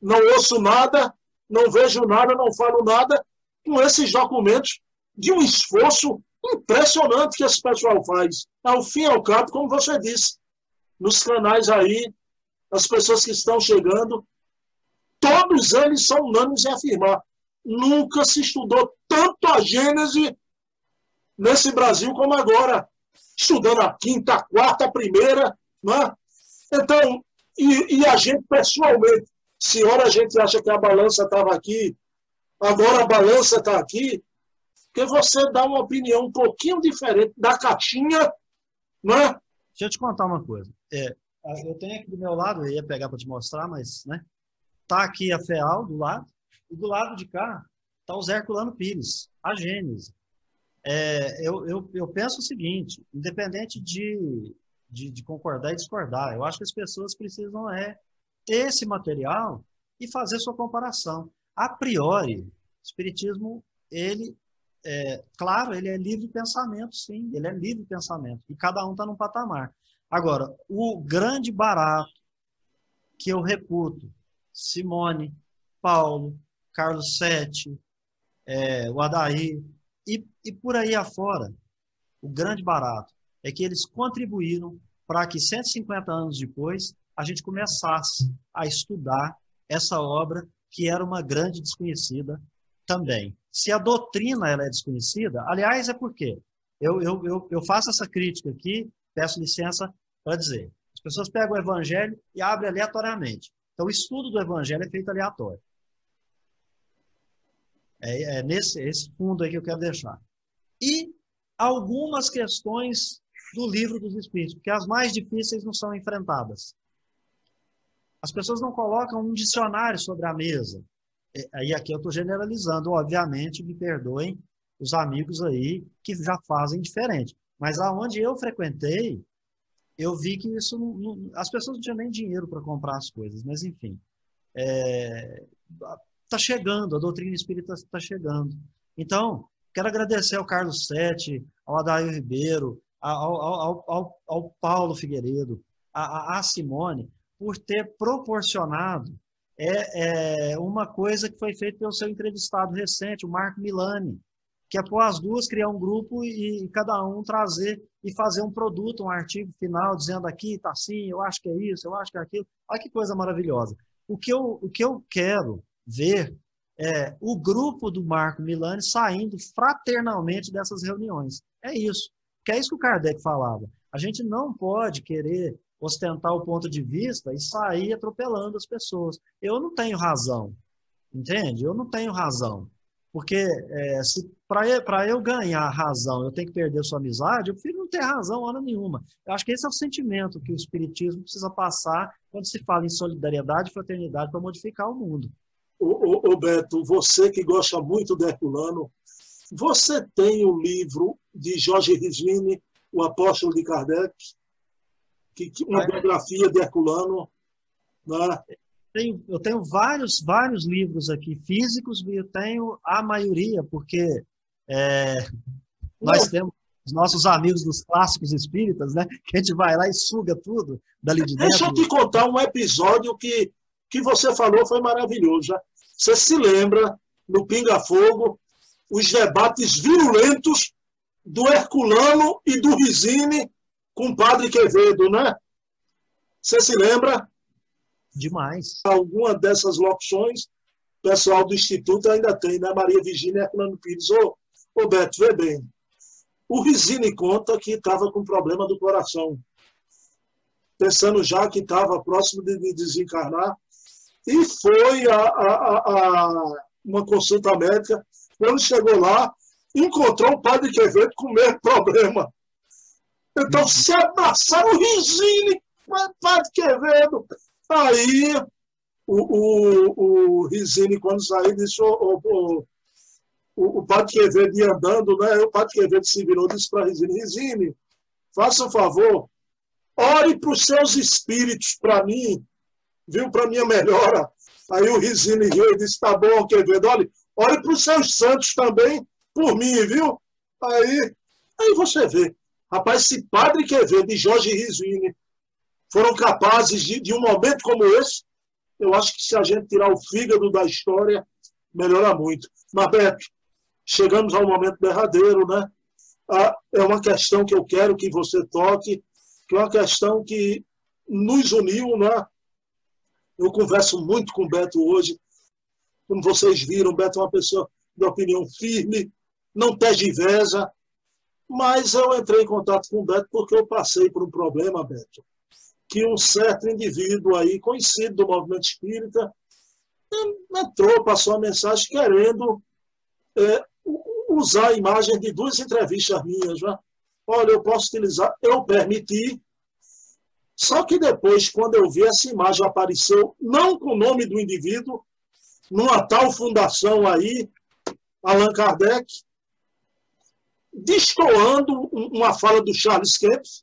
não ouço nada, não vejo nada, não falo nada, com esses documentos de um esforço impressionante que esse pessoal faz. Ao fim e ao cabo, como você disse, nos canais aí as pessoas que estão chegando, todos eles são unânimes em afirmar. Nunca se estudou tanto a Gênese nesse Brasil como agora. Estudando a quinta, a quarta, a primeira. Né? Então, e, e a gente pessoalmente, se a gente acha que a balança estava aqui, agora a balança está aqui, porque você dá uma opinião um pouquinho diferente da caixinha, né? Deixa eu te contar uma coisa. É, eu tenho aqui do meu lado, eu ia pegar para te mostrar, mas, né? Tá aqui a FEAL do lado, e do lado de cá tá o Zé Herculano Pires, a Gênese. É, eu, eu, eu penso o seguinte, independente de, de, de concordar e discordar, eu acho que as pessoas precisam é ter esse material e fazer sua comparação. A priori, o Espiritismo, ele, é, claro, ele é livre de pensamento, sim, ele é livre de pensamento, e cada um está num patamar. Agora, o grande barato que eu reputo, Simone, Paulo, Carlos Sete, é, o Adair, e, e por aí afora, o grande barato é que eles contribuíram para que 150 anos depois a gente começasse a estudar essa obra que era uma grande desconhecida também. Se a doutrina ela é desconhecida, aliás, é porque eu, eu, eu, eu faço essa crítica aqui, peço licença para dizer. As pessoas pegam o evangelho e abrem aleatoriamente. Então, o estudo do evangelho é feito aleatório. É, é nesse esse fundo aí que eu quero deixar. E algumas questões do livro dos Espíritos, porque as mais difíceis não são enfrentadas. As pessoas não colocam um dicionário sobre a mesa. Aí aqui eu estou generalizando, obviamente, me perdoem os amigos aí que já fazem diferente. Mas aonde eu frequentei, eu vi que isso não, não, as pessoas não tinham nem dinheiro para comprar as coisas, mas enfim. Está chegando, a doutrina espírita está chegando. Então, quero agradecer ao Carlos Sete, ao Adair Ribeiro, ao, ao, ao, ao Paulo Figueiredo, a, a Simone, por ter proporcionado é, é, uma coisa que foi feita pelo seu entrevistado recente, o Marco Milani, que é pôr as duas, criar um grupo e, e, cada um trazer e fazer um produto, um artigo final, dizendo aqui está assim, eu acho que é isso, eu acho que é aquilo. Olha que coisa maravilhosa. O que eu, o que eu quero ver é o grupo do Marco Milani saindo fraternalmente dessas reuniões. É isso. Que é isso que o Kardec falava. A gente não pode querer ostentar o ponto de vista e sair atropelando as pessoas. Eu não tenho razão, entende? Eu não tenho razão. Porque é, para eu ganhar razão eu tenho que perder sua amizade, eu prefiro não ter razão hora nenhuma. Eu acho que esse é o sentimento que o Espiritismo precisa passar quando se fala em solidariedade e fraternidade para modificar o mundo. Ô, ô, Beto, você que gosta muito do Herculano, você tem o livro de Jorge Risvini, O Apóstolo de Kardec? que, que uma biografia de Herculano. Né? Tenho, eu tenho vários, vários livros aqui físicos e eu tenho a maioria, porque é, nós Não. temos os nossos amigos dos clássicos espíritas, né? Que a gente vai lá e suga tudo dali de dentro. Deixa eu te contar um episódio que, que você falou foi maravilhoso. Já. Você se lembra, no Pinga Fogo, os debates virulentos do Herculano e do Rizine com o padre Quevedo, né? Você se lembra? Demais. Alguma dessas locuções, o pessoal do Instituto ainda tem, né? Maria Virgínia Herculano Pires. Ô, ô Beto, vê bem. O Rizini conta que estava com problema do coração. Pensando já que estava próximo de desencarnar. E foi a, a, a, uma consulta médica. Quando chegou lá, encontrou o padre Quevedo com o mesmo problema. Então se abraçaram o Rizini, Padre Quevedo. Aí o, o, o Rizini, quando saiu, disse: o, o, o, o Padre Quevedo ia andando, né? O Padre Quevedo se virou e disse para Rizini: Rizini, faça um favor, ore para os seus espíritos para mim, viu? Para minha melhora. Aí o Rizini riu e disse: tá bom, Quevedo, olhe, ore para os seus santos também, por mim, viu? Aí, aí você vê. Rapaz, se Padre Quevedo e Jorge Rizini foram capazes de, de um momento como esse, eu acho que se a gente tirar o fígado da história, melhora muito. Mas, Beto, chegamos ao momento derradeiro, né? Ah, é uma questão que eu quero que você toque, que é uma questão que nos uniu, né? Eu converso muito com o Beto hoje. Como vocês viram, o Beto é uma pessoa de opinião firme, não tergiversa, mas eu entrei em contato com o Beto porque eu passei por um problema, Beto, que um certo indivíduo aí, conhecido do movimento espírita, entrou, passou a mensagem querendo é, usar a imagem de duas entrevistas minhas. Né? Olha, eu posso utilizar, eu permiti, Só que depois, quando eu vi essa imagem, apareceu não com o nome do indivíduo, numa tal fundação aí, Allan Kardec, destoando uma fala do Charles Kempf,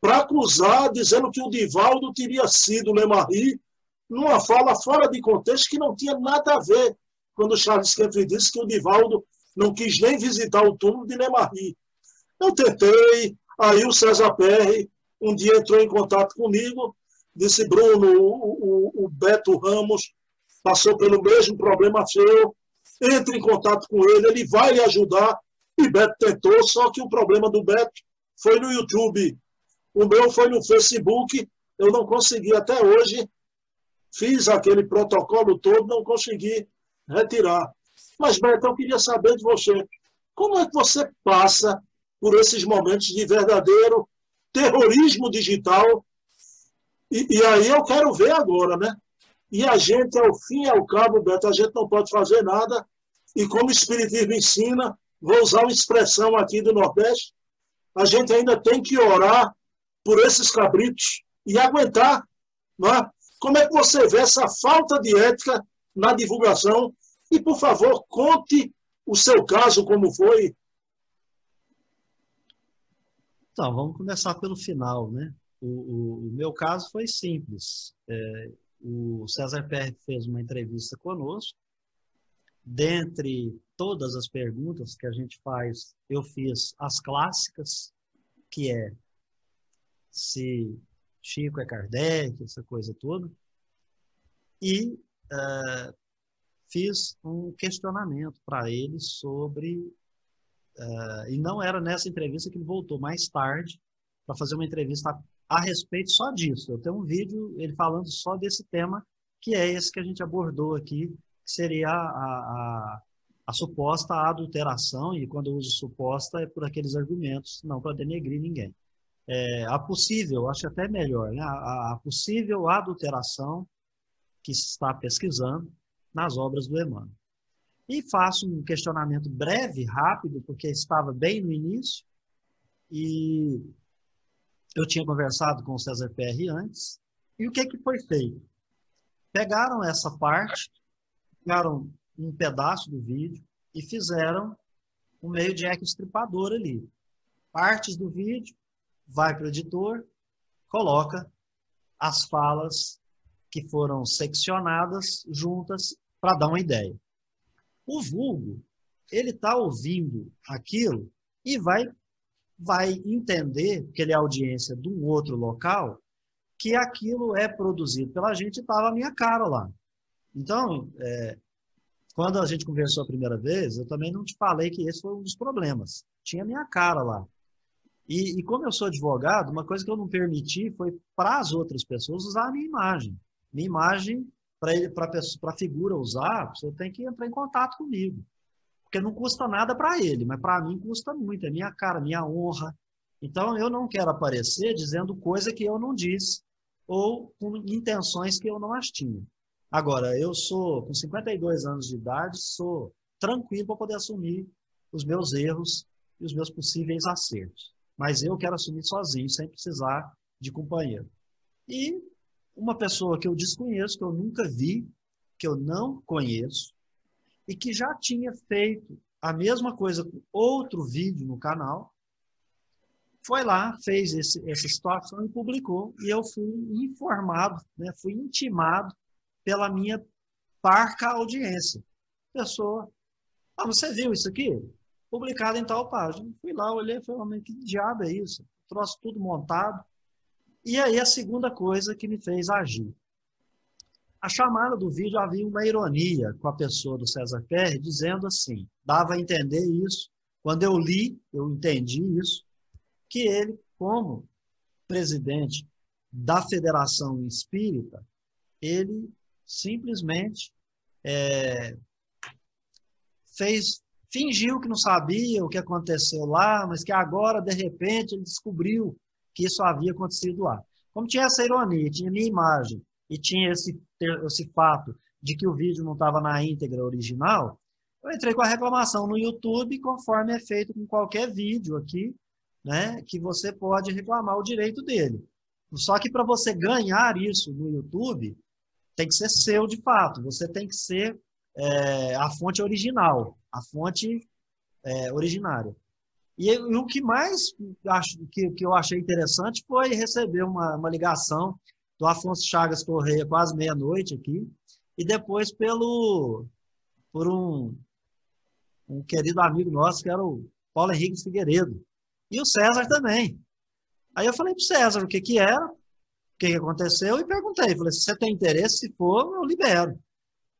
para acusar, dizendo que o Divaldo teria sido Lemarie, numa fala fora de contexto que não tinha nada a ver quando o Charles Kempf disse que o Divaldo não quis nem visitar o túmulo de Lemarie. Eu tentei, aí o César Perry um dia entrou em contato comigo, disse, Bruno, o, o, o Beto Ramos passou pelo mesmo problema seu, entre em contato com ele, ele vai lhe ajudar. E Beto tentou, só que o problema do Beto foi no YouTube. O meu foi no Facebook, eu não consegui até hoje. Fiz aquele protocolo todo, não consegui retirar. Mas, Beto, eu queria saber de você, como é que você passa por esses momentos de verdadeiro terrorismo digital? E, e aí eu quero ver agora, né? E a gente, ao fim e ao cabo, Beto, a gente não pode fazer nada. E como o Espiritismo ensina, vou usar uma expressão aqui do Nordeste, a gente ainda tem que orar por esses cabritos e aguentar. Não é? Como é que você vê essa falta de ética na divulgação? E, por favor, conte o seu caso, como foi. Então, vamos começar pelo final, né? O, o, o meu caso foi simples. É, o César Perry fez uma entrevista conosco. Dentre todas as perguntas que a gente faz, eu fiz as clássicas, que é se Chico é Kardec, essa coisa toda. E uh, fiz um questionamento para ele sobre. Uh, e não era nessa entrevista que ele voltou mais tarde para fazer uma entrevista a respeito só disso. Eu tenho um vídeo ele falando só desse tema, que é esse que a gente abordou aqui, que seria a, a, a suposta adulteração, e quando eu uso suposta é por aqueles argumentos, não para denegrir ninguém. É, a possível, acho até melhor, né? a, a possível adulteração que se está pesquisando nas obras do Emmanuel. E faço um questionamento breve, rápido, porque estava bem no início, e eu tinha conversado com o César PR antes, e o que, que foi feito? Pegaram essa parte, pegaram um pedaço do vídeo e fizeram um meio de eco estripador ali. Partes do vídeo, vai para o editor, coloca as falas que foram seccionadas juntas para dar uma ideia. O vulgo, ele está ouvindo aquilo e vai vai entender, porque ele é audiência de um outro local, que aquilo é produzido pela gente e estava a minha cara lá. Então, é, quando a gente conversou a primeira vez, eu também não te falei que esse foi um dos problemas. Tinha minha cara lá. E, e como eu sou advogado, uma coisa que eu não permiti foi para as outras pessoas usar a minha imagem. Minha imagem, para a figura usar, você tem que entrar em contato comigo porque não custa nada para ele, mas para mim custa muito, é minha cara, minha honra. Então eu não quero aparecer dizendo coisa que eu não disse ou com intenções que eu não as tinha. Agora, eu sou, com 52 anos de idade, sou tranquilo para poder assumir os meus erros e os meus possíveis acertos. Mas eu quero assumir sozinho, sem precisar de companheiro. E uma pessoa que eu desconheço, que eu nunca vi, que eu não conheço, e que já tinha feito a mesma coisa com outro vídeo no canal, foi lá, fez esse, essa situação e publicou. E eu fui informado, né, fui intimado pela minha parca audiência. Pessoa, ah, você viu isso aqui? Publicado em tal página. Fui lá, olhei falei, que diabo é isso? Trouxe tudo montado. E aí a segunda coisa que me fez agir. A chamada do vídeo havia uma ironia com a pessoa do César Ferri, dizendo assim, dava a entender isso, quando eu li, eu entendi isso, que ele, como presidente da Federação Espírita, ele simplesmente é, fez, fingiu que não sabia o que aconteceu lá, mas que agora, de repente, ele descobriu que isso havia acontecido lá. Como tinha essa ironia, tinha minha imagem, e tinha esse, esse fato de que o vídeo não estava na íntegra original, eu entrei com a reclamação no YouTube, conforme é feito com qualquer vídeo aqui, né, que você pode reclamar o direito dele. Só que para você ganhar isso no YouTube, tem que ser seu de fato. Você tem que ser é, a fonte original, a fonte é, originária. E, e, o que mais acho, que, que eu achei interessante foi receber uma, uma ligação do Afonso Chagas Correia quase meia-noite aqui, e depois pelo por um, um querido amigo nosso, que era o Paulo Henrique Figueiredo. E o César também. Aí eu falei para o César o que, que era, o que, que aconteceu, e perguntei. Falei, se você tem interesse, se for, eu libero.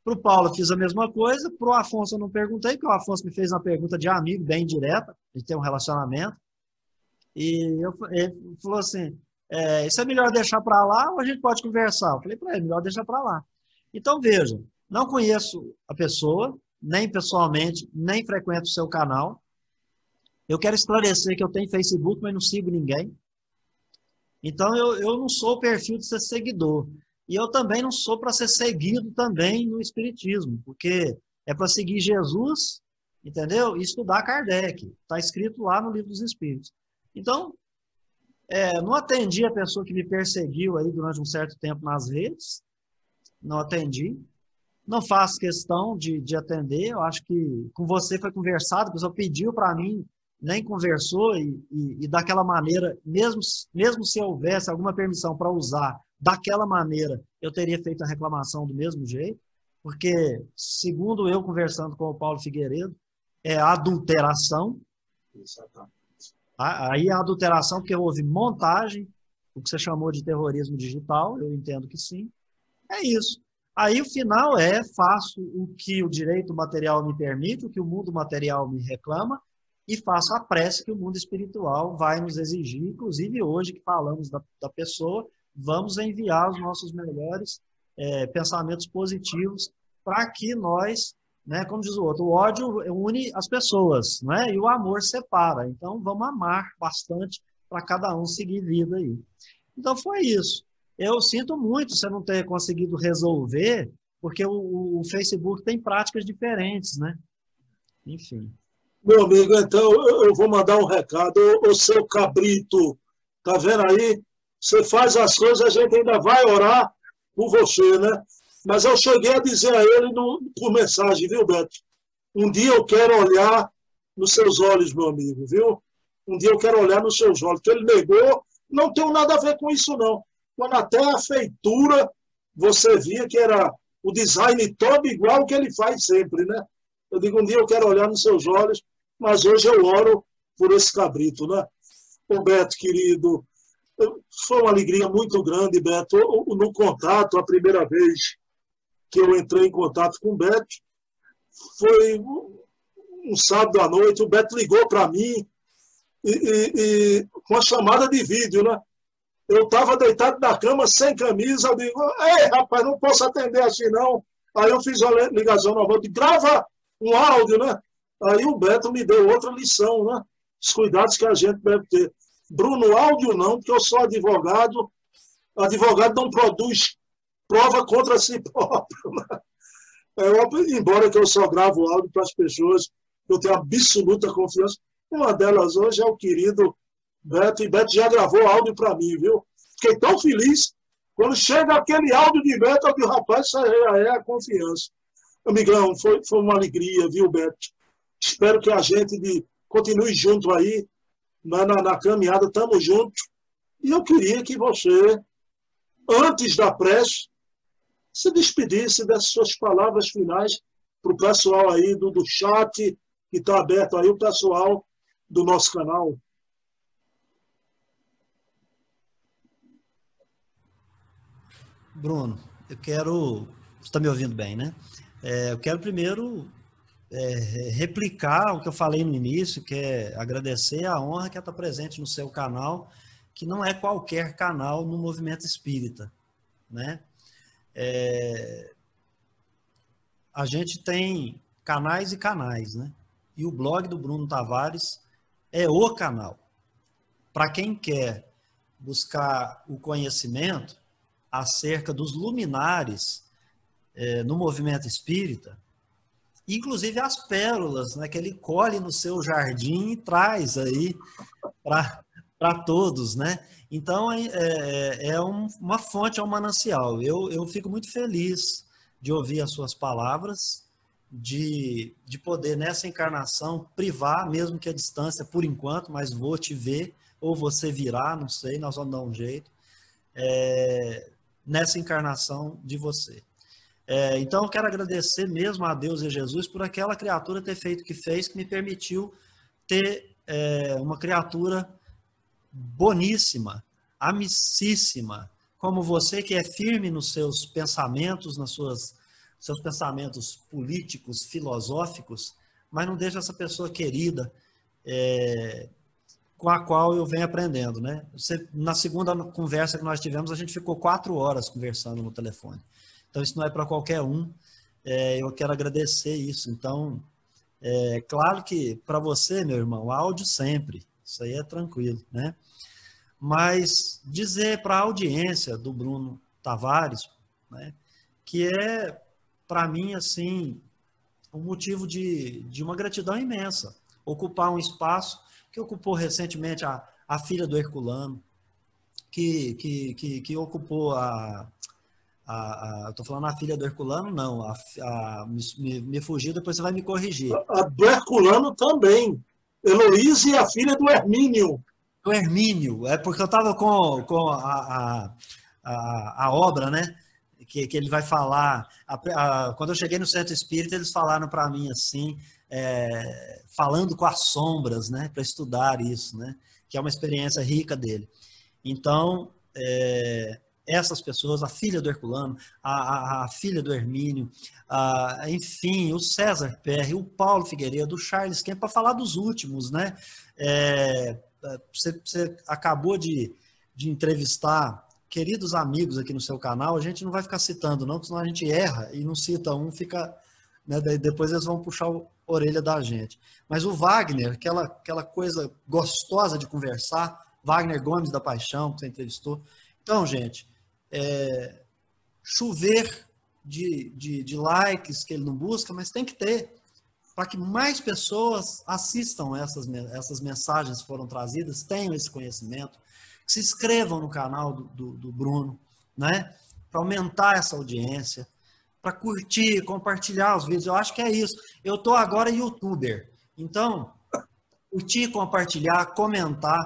Para o Paulo fiz a mesma coisa, para o Afonso eu não perguntei, porque o Afonso me fez uma pergunta de amigo, bem direta, gente tem um relacionamento. E eu, ele falou assim, é, isso é melhor deixar para lá ou a gente pode conversar? Eu falei para ele, melhor deixar para lá. Então, veja, não conheço a pessoa, nem pessoalmente, nem frequento o seu canal. Eu quero esclarecer que eu tenho Facebook, mas não sigo ninguém. Então, eu, eu não sou o perfil de ser seguidor. E eu também não sou para ser seguido também no Espiritismo, porque é para seguir Jesus, entendeu? E estudar Kardec. Está escrito lá no Livro dos Espíritos. Então, é, não atendi a pessoa que me perseguiu aí durante um certo tempo nas redes. Não atendi. Não faço questão de, de atender. Eu acho que com você foi conversado, a pessoa pediu para mim, nem conversou, e, e, e, daquela maneira, mesmo, mesmo se houvesse alguma permissão para usar daquela maneira, eu teria feito a reclamação do mesmo jeito, porque, segundo eu conversando com o Paulo Figueiredo, é adulteração. Exatamente. Aí a adulteração, porque houve montagem, o que você chamou de terrorismo digital, eu entendo que sim. É isso. Aí o final é: faço o que o direito material me permite, o que o mundo material me reclama, e faço a prece que o mundo espiritual vai nos exigir. Inclusive, hoje que falamos da, da pessoa, vamos enviar os nossos melhores é, pensamentos positivos para que nós né? Como diz o outro, o ódio une as pessoas, né? E o amor separa. Então, vamos amar bastante para cada um seguir vida aí. Então, foi isso. Eu sinto muito você não ter conseguido resolver, porque o, o Facebook tem práticas diferentes, né? Enfim. Meu amigo, então eu vou mandar um recado. O seu cabrito, tá vendo aí? Você faz as coisas, a gente ainda vai orar por você, né? Mas eu cheguei a dizer a ele no, por mensagem, viu, Beto? Um dia eu quero olhar nos seus olhos, meu amigo, viu? Um dia eu quero olhar nos seus olhos. Ele negou, não tem nada a ver com isso, não. Quando até a feitura você via que era o design todo igual que ele faz sempre, né? Eu digo, um dia eu quero olhar nos seus olhos, mas hoje eu oro por esse cabrito, né? Ô Beto, querido, foi uma alegria muito grande, Beto, no contato, a primeira vez que eu entrei em contato com o Beto. Foi um sábado à noite, o Beto ligou para mim e, e, e, com a chamada de vídeo, né? Eu estava deitado na cama sem camisa, eu digo, ei, rapaz, não posso atender assim não. Aí eu fiz a ligação de grava um áudio, né? Aí o Beto me deu outra lição, né? Os cuidados que a gente deve ter. Bruno, áudio não, porque eu sou advogado. Advogado não produz prova contra si próprio. É, embora que eu só gravo áudio para as pessoas, eu tenho absoluta confiança. Uma delas hoje é o querido Beto, e Beto já gravou áudio para mim, viu? Fiquei tão feliz. Quando chega aquele áudio de Beto, eu digo, rapaz, isso aí é a confiança. Amigão, foi, foi uma alegria, viu, Beto? Espero que a gente de, continue junto aí, na, na, na caminhada, estamos juntos. E eu queria que você, antes da prece, se despedisse das suas palavras finais para o pessoal aí do, do chat que está aberto aí, o pessoal do nosso canal. Bruno, eu quero. Você está me ouvindo bem, né? É, eu quero primeiro é, replicar o que eu falei no início, que é agradecer a honra que estar presente no seu canal, que não é qualquer canal no movimento espírita, né? É, a gente tem canais e canais, né? E o blog do Bruno Tavares é o canal. Para quem quer buscar o conhecimento acerca dos luminares é, no movimento espírita, inclusive as pérolas né, que ele colhe no seu jardim e traz aí para todos, né? Então é, é, é um, uma fonte, é um manancial. Eu, eu fico muito feliz de ouvir as suas palavras, de, de poder nessa encarnação privar, mesmo que a distância por enquanto, mas vou te ver, ou você virá, não sei, nós vamos dar um jeito, é, nessa encarnação de você. É, então, eu quero agradecer mesmo a Deus e a Jesus por aquela criatura ter feito o que fez, que me permitiu ter é, uma criatura boníssima, amicíssima, como você que é firme nos seus pensamentos, nas suas seus pensamentos políticos, filosóficos, mas não deixa essa pessoa querida é, com a qual eu venho aprendendo, né? Você, na segunda conversa que nós tivemos, a gente ficou quatro horas conversando no telefone. Então isso não é para qualquer um. É, eu quero agradecer isso. Então, é claro que para você, meu irmão, áudio sempre. Isso aí é tranquilo, né? Mas dizer para a audiência do Bruno Tavares, né, que é, para mim, assim, um motivo de, de uma gratidão imensa. Ocupar um espaço que ocupou recentemente a, a filha do Herculano, que, que, que, que ocupou a, a, a, tô falando a filha do Herculano, não. A, a, me, me fugiu, depois você vai me corrigir. A, do Herculano também. Heloísa e a filha do Hermínio. Do Hermínio, é porque eu estava com, com a, a, a, obra, né? Que, que ele vai falar. A, quando eu cheguei no Centro Espírita, eles falaram para mim assim, é, falando com as sombras, né? Para estudar isso, né? Que é uma experiência rica dele. Então, é, essas pessoas, a filha do Herculano, a, a, a filha do Hermínio, a, enfim, o César Perry, o Paulo Figueiredo, o Charles Kemp, para falar dos últimos, né? É, você, você, acabou de, de entrevistar queridos amigos aqui no seu canal, a gente não vai ficar citando, não, porque senão a gente erra e não cita um, fica. Né, depois eles vão puxar a orelha da gente. Mas o Wagner, aquela, aquela coisa gostosa de conversar, Wagner Gomes da Paixão, que você entrevistou. Então, gente, é, chover de, de, de, likes que ele não busca, mas tem que ter, para que mais pessoas assistam essas, essas mensagens que foram trazidas, tenham esse conhecimento, que se inscrevam no canal do, do, do Bruno, né? para aumentar essa audiência, para curtir, compartilhar os vídeos. Eu acho que é isso. Eu estou agora youtuber, então curtir, compartilhar, comentar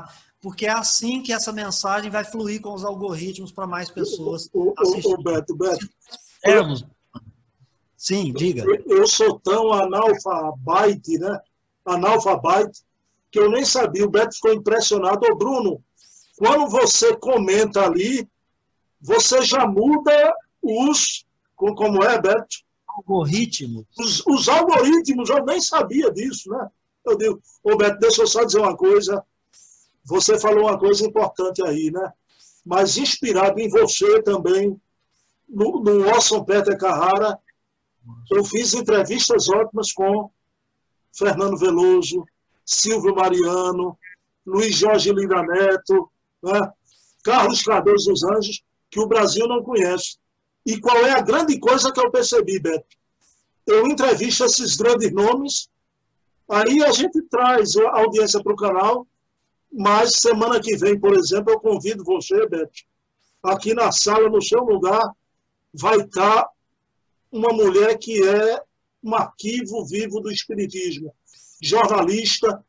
porque é assim que essa mensagem vai fluir com os algoritmos para mais pessoas o, o, o Beto, Beto. Sim, diga. Eu sou tão analfabete, né? Analfabete, que eu nem sabia. O Beto ficou impressionado. Ô, Bruno, quando você comenta ali, você já muda os. Como é, Beto? Algoritmos. Os, os algoritmos, eu nem sabia disso, né? Eu digo, ô Beto, deixa eu só dizer uma coisa você falou uma coisa importante aí, né? Mas inspirado em você também, no, no Orson Peter Carrara, eu fiz entrevistas ótimas com Fernando Veloso, Silvio Mariano, Luiz Jorge Lira Neto, né? Carlos Cardoso dos Anjos, que o Brasil não conhece. E qual é a grande coisa que eu percebi, Beto? Eu entrevisto esses grandes nomes, aí a gente traz a audiência para o canal mas semana que vem, por exemplo, eu convido você, Beto, aqui na sala, no seu lugar, vai estar uma mulher que é um arquivo vivo do Espiritismo, jornalista,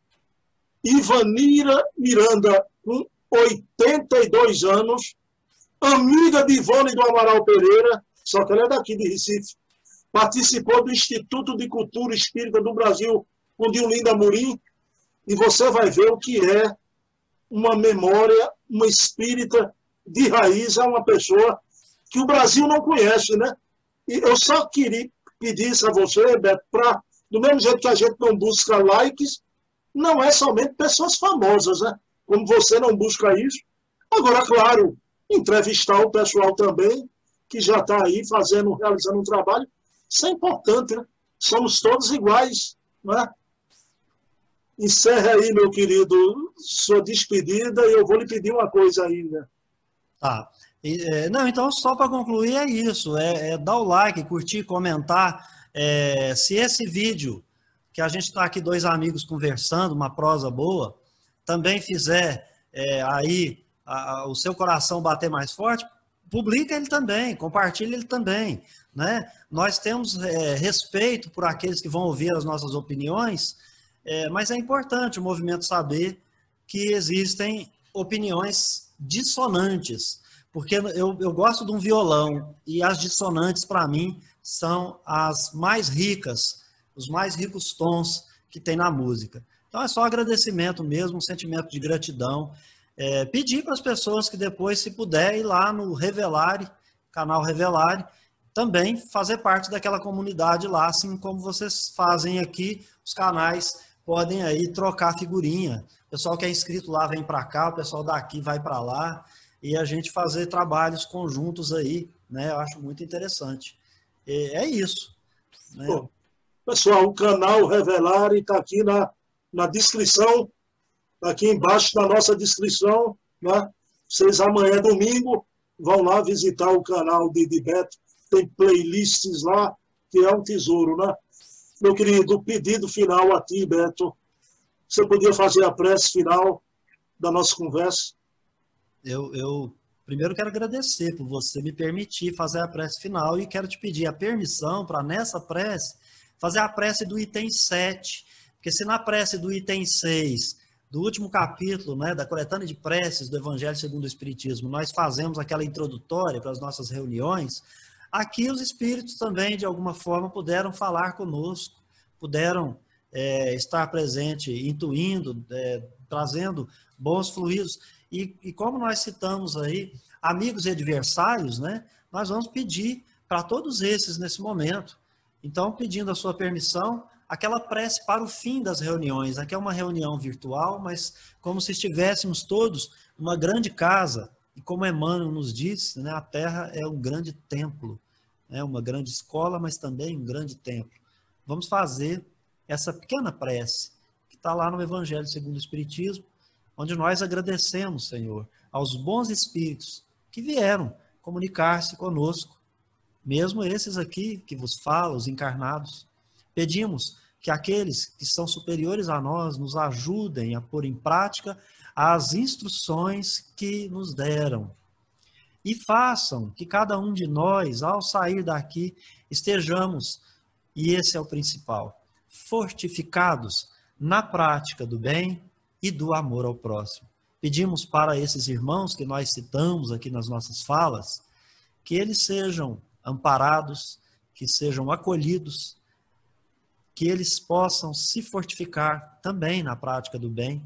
Ivanira Miranda, com 82 anos, amiga de Ivone do Amaral Pereira, só que ela é daqui de Recife, participou do Instituto de Cultura Espírita do Brasil com Diolinda Amorim, e você vai ver o que é uma memória, uma espírita de raiz a uma pessoa que o Brasil não conhece, né? E eu só queria pedir isso a você, Beto, para, do mesmo jeito que a gente não busca likes, não é somente pessoas famosas, né? Como você não busca isso. Agora, claro, entrevistar o pessoal também, que já está aí fazendo, realizando um trabalho, isso é importante, né? Somos todos iguais, né? Encerre aí, meu querido, sua despedida e eu vou lhe pedir uma coisa ainda. Tá. É, não, então, só para concluir, é isso: é, é, dar o like, curtir, comentar. É, se esse vídeo, que a gente está aqui, dois amigos conversando, uma prosa boa, também fizer é, aí a, a, o seu coração bater mais forte, publica ele também, compartilha ele também. Né? Nós temos é, respeito por aqueles que vão ouvir as nossas opiniões, é, mas é importante o movimento saber que existem opiniões dissonantes, porque eu, eu gosto de um violão e as dissonantes, para mim, são as mais ricas, os mais ricos tons que tem na música. Então é só agradecimento mesmo, um sentimento de gratidão. É, pedir para as pessoas que depois, se puder, ir lá no Revelare, canal Revelare, também fazer parte daquela comunidade lá, assim como vocês fazem aqui, os canais podem aí trocar figurinha. O pessoal que é inscrito lá vem para cá, o pessoal daqui vai para lá, e a gente fazer trabalhos conjuntos aí, né? Eu acho muito interessante. E é isso. Né? Pessoal, o canal Revelare está aqui na, na descrição, tá aqui embaixo da nossa descrição, né? Vocês amanhã, domingo, vão lá visitar o canal de, de Beto, tem playlists lá, que é um tesouro, né? Meu querido, pedido final a ti, Beto. Você podia fazer a prece final da nossa conversa? Eu, eu primeiro quero agradecer por você me permitir fazer a prece final e quero te pedir a permissão para, nessa prece, fazer a prece do item 7, porque se na prece do item 6, do último capítulo, né, da coletânea de preces do Evangelho segundo o Espiritismo, nós fazemos aquela introdutória para as nossas reuniões, aqui os espíritos também, de alguma forma, puderam falar conosco, puderam é, estar presente, intuindo, é, trazendo bons fluidos. E, e, como nós citamos aí, amigos e adversários, né, nós vamos pedir para todos esses nesse momento. Então, pedindo a sua permissão, aquela prece para o fim das reuniões. Aqui é uma reunião virtual, mas como se estivéssemos todos numa grande casa. E como Emmanuel nos diz, né, a Terra é um grande templo, é né, uma grande escola, mas também um grande templo. Vamos fazer essa pequena prece que está lá no Evangelho segundo o Espiritismo, onde nós agradecemos, Senhor, aos bons espíritos que vieram comunicar-se conosco, mesmo esses aqui que vos falam, os encarnados, Pedimos que aqueles que são superiores a nós nos ajudem a pôr em prática as instruções que nos deram. E façam que cada um de nós, ao sair daqui, estejamos, e esse é o principal, fortificados na prática do bem e do amor ao próximo. Pedimos para esses irmãos que nós citamos aqui nas nossas falas, que eles sejam amparados, que sejam acolhidos, que eles possam se fortificar também na prática do bem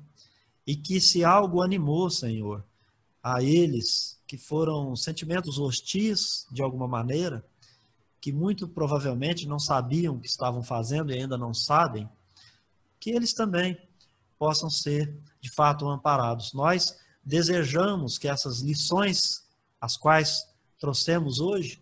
e que se algo animou, Senhor, a eles que foram sentimentos hostis de alguma maneira, que muito provavelmente não sabiam o que estavam fazendo e ainda não sabem, que eles também possam ser de fato amparados. Nós desejamos que essas lições, as quais trouxemos hoje,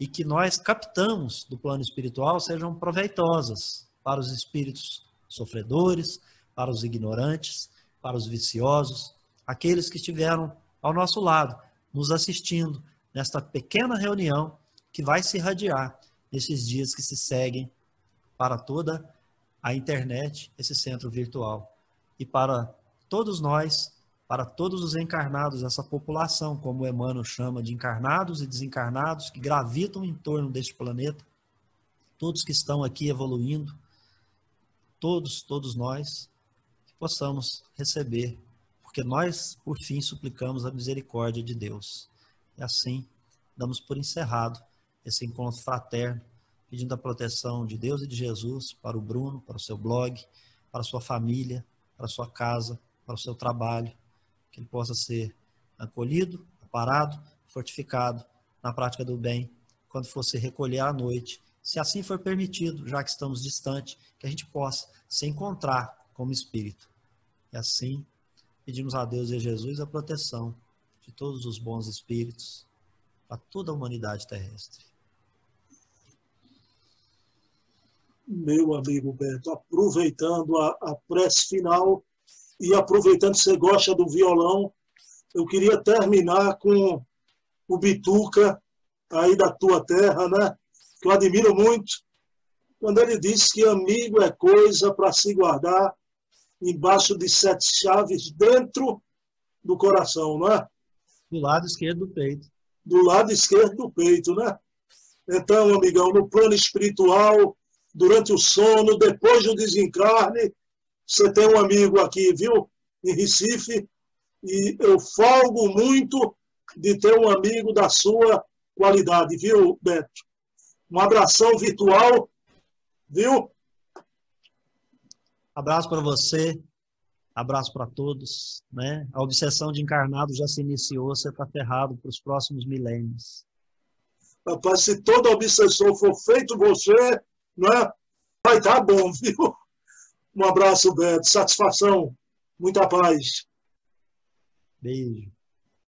e que nós captamos do plano espiritual sejam proveitosas para os espíritos sofredores, para os ignorantes, para os viciosos, aqueles que estiveram ao nosso lado, nos assistindo nesta pequena reunião que vai se irradiar nesses dias que se seguem para toda a internet, esse centro virtual. E para todos nós, para todos os encarnados, essa população, como Emmanuel chama de encarnados e desencarnados, que gravitam em torno deste planeta, todos que estão aqui evoluindo, todos, todos nós, que possamos receber, porque nós, por fim, suplicamos a misericórdia de Deus. E assim, damos por encerrado esse encontro fraterno, pedindo a proteção de Deus e de Jesus para o Bruno, para o seu blog, para a sua família, para a sua casa, para o seu trabalho, que ele possa ser acolhido, aparado, fortificado na prática do bem, quando for se recolher à noite, se assim for permitido, já que estamos distante, que a gente possa se encontrar como espírito. E assim, pedimos a Deus e a Jesus a proteção de todos os bons espíritos para toda a humanidade terrestre. Meu amigo Beto, aproveitando a, a prece final, e aproveitando que você gosta do violão, eu queria terminar com o Bituca, aí da tua terra, né? Que eu admiro muito, quando ele diz que amigo é coisa para se guardar embaixo de sete chaves, dentro do coração, não é? Do lado esquerdo do peito. Do lado esquerdo do peito, né? Então, amigão, no plano espiritual, durante o sono, depois do desencarne, você tem um amigo aqui, viu? Em Recife, e eu folgo muito de ter um amigo da sua qualidade, viu, Beto? Um abração virtual, viu? Abraço para você, abraço para todos, né? A obsessão de encarnado já se iniciou, você está ferrado para os próximos milênios. Rapaz, se toda obsessão for feito você, né? Vai estar tá bom, viu? Um abraço, Beto. Satisfação. Muita paz. Beijo.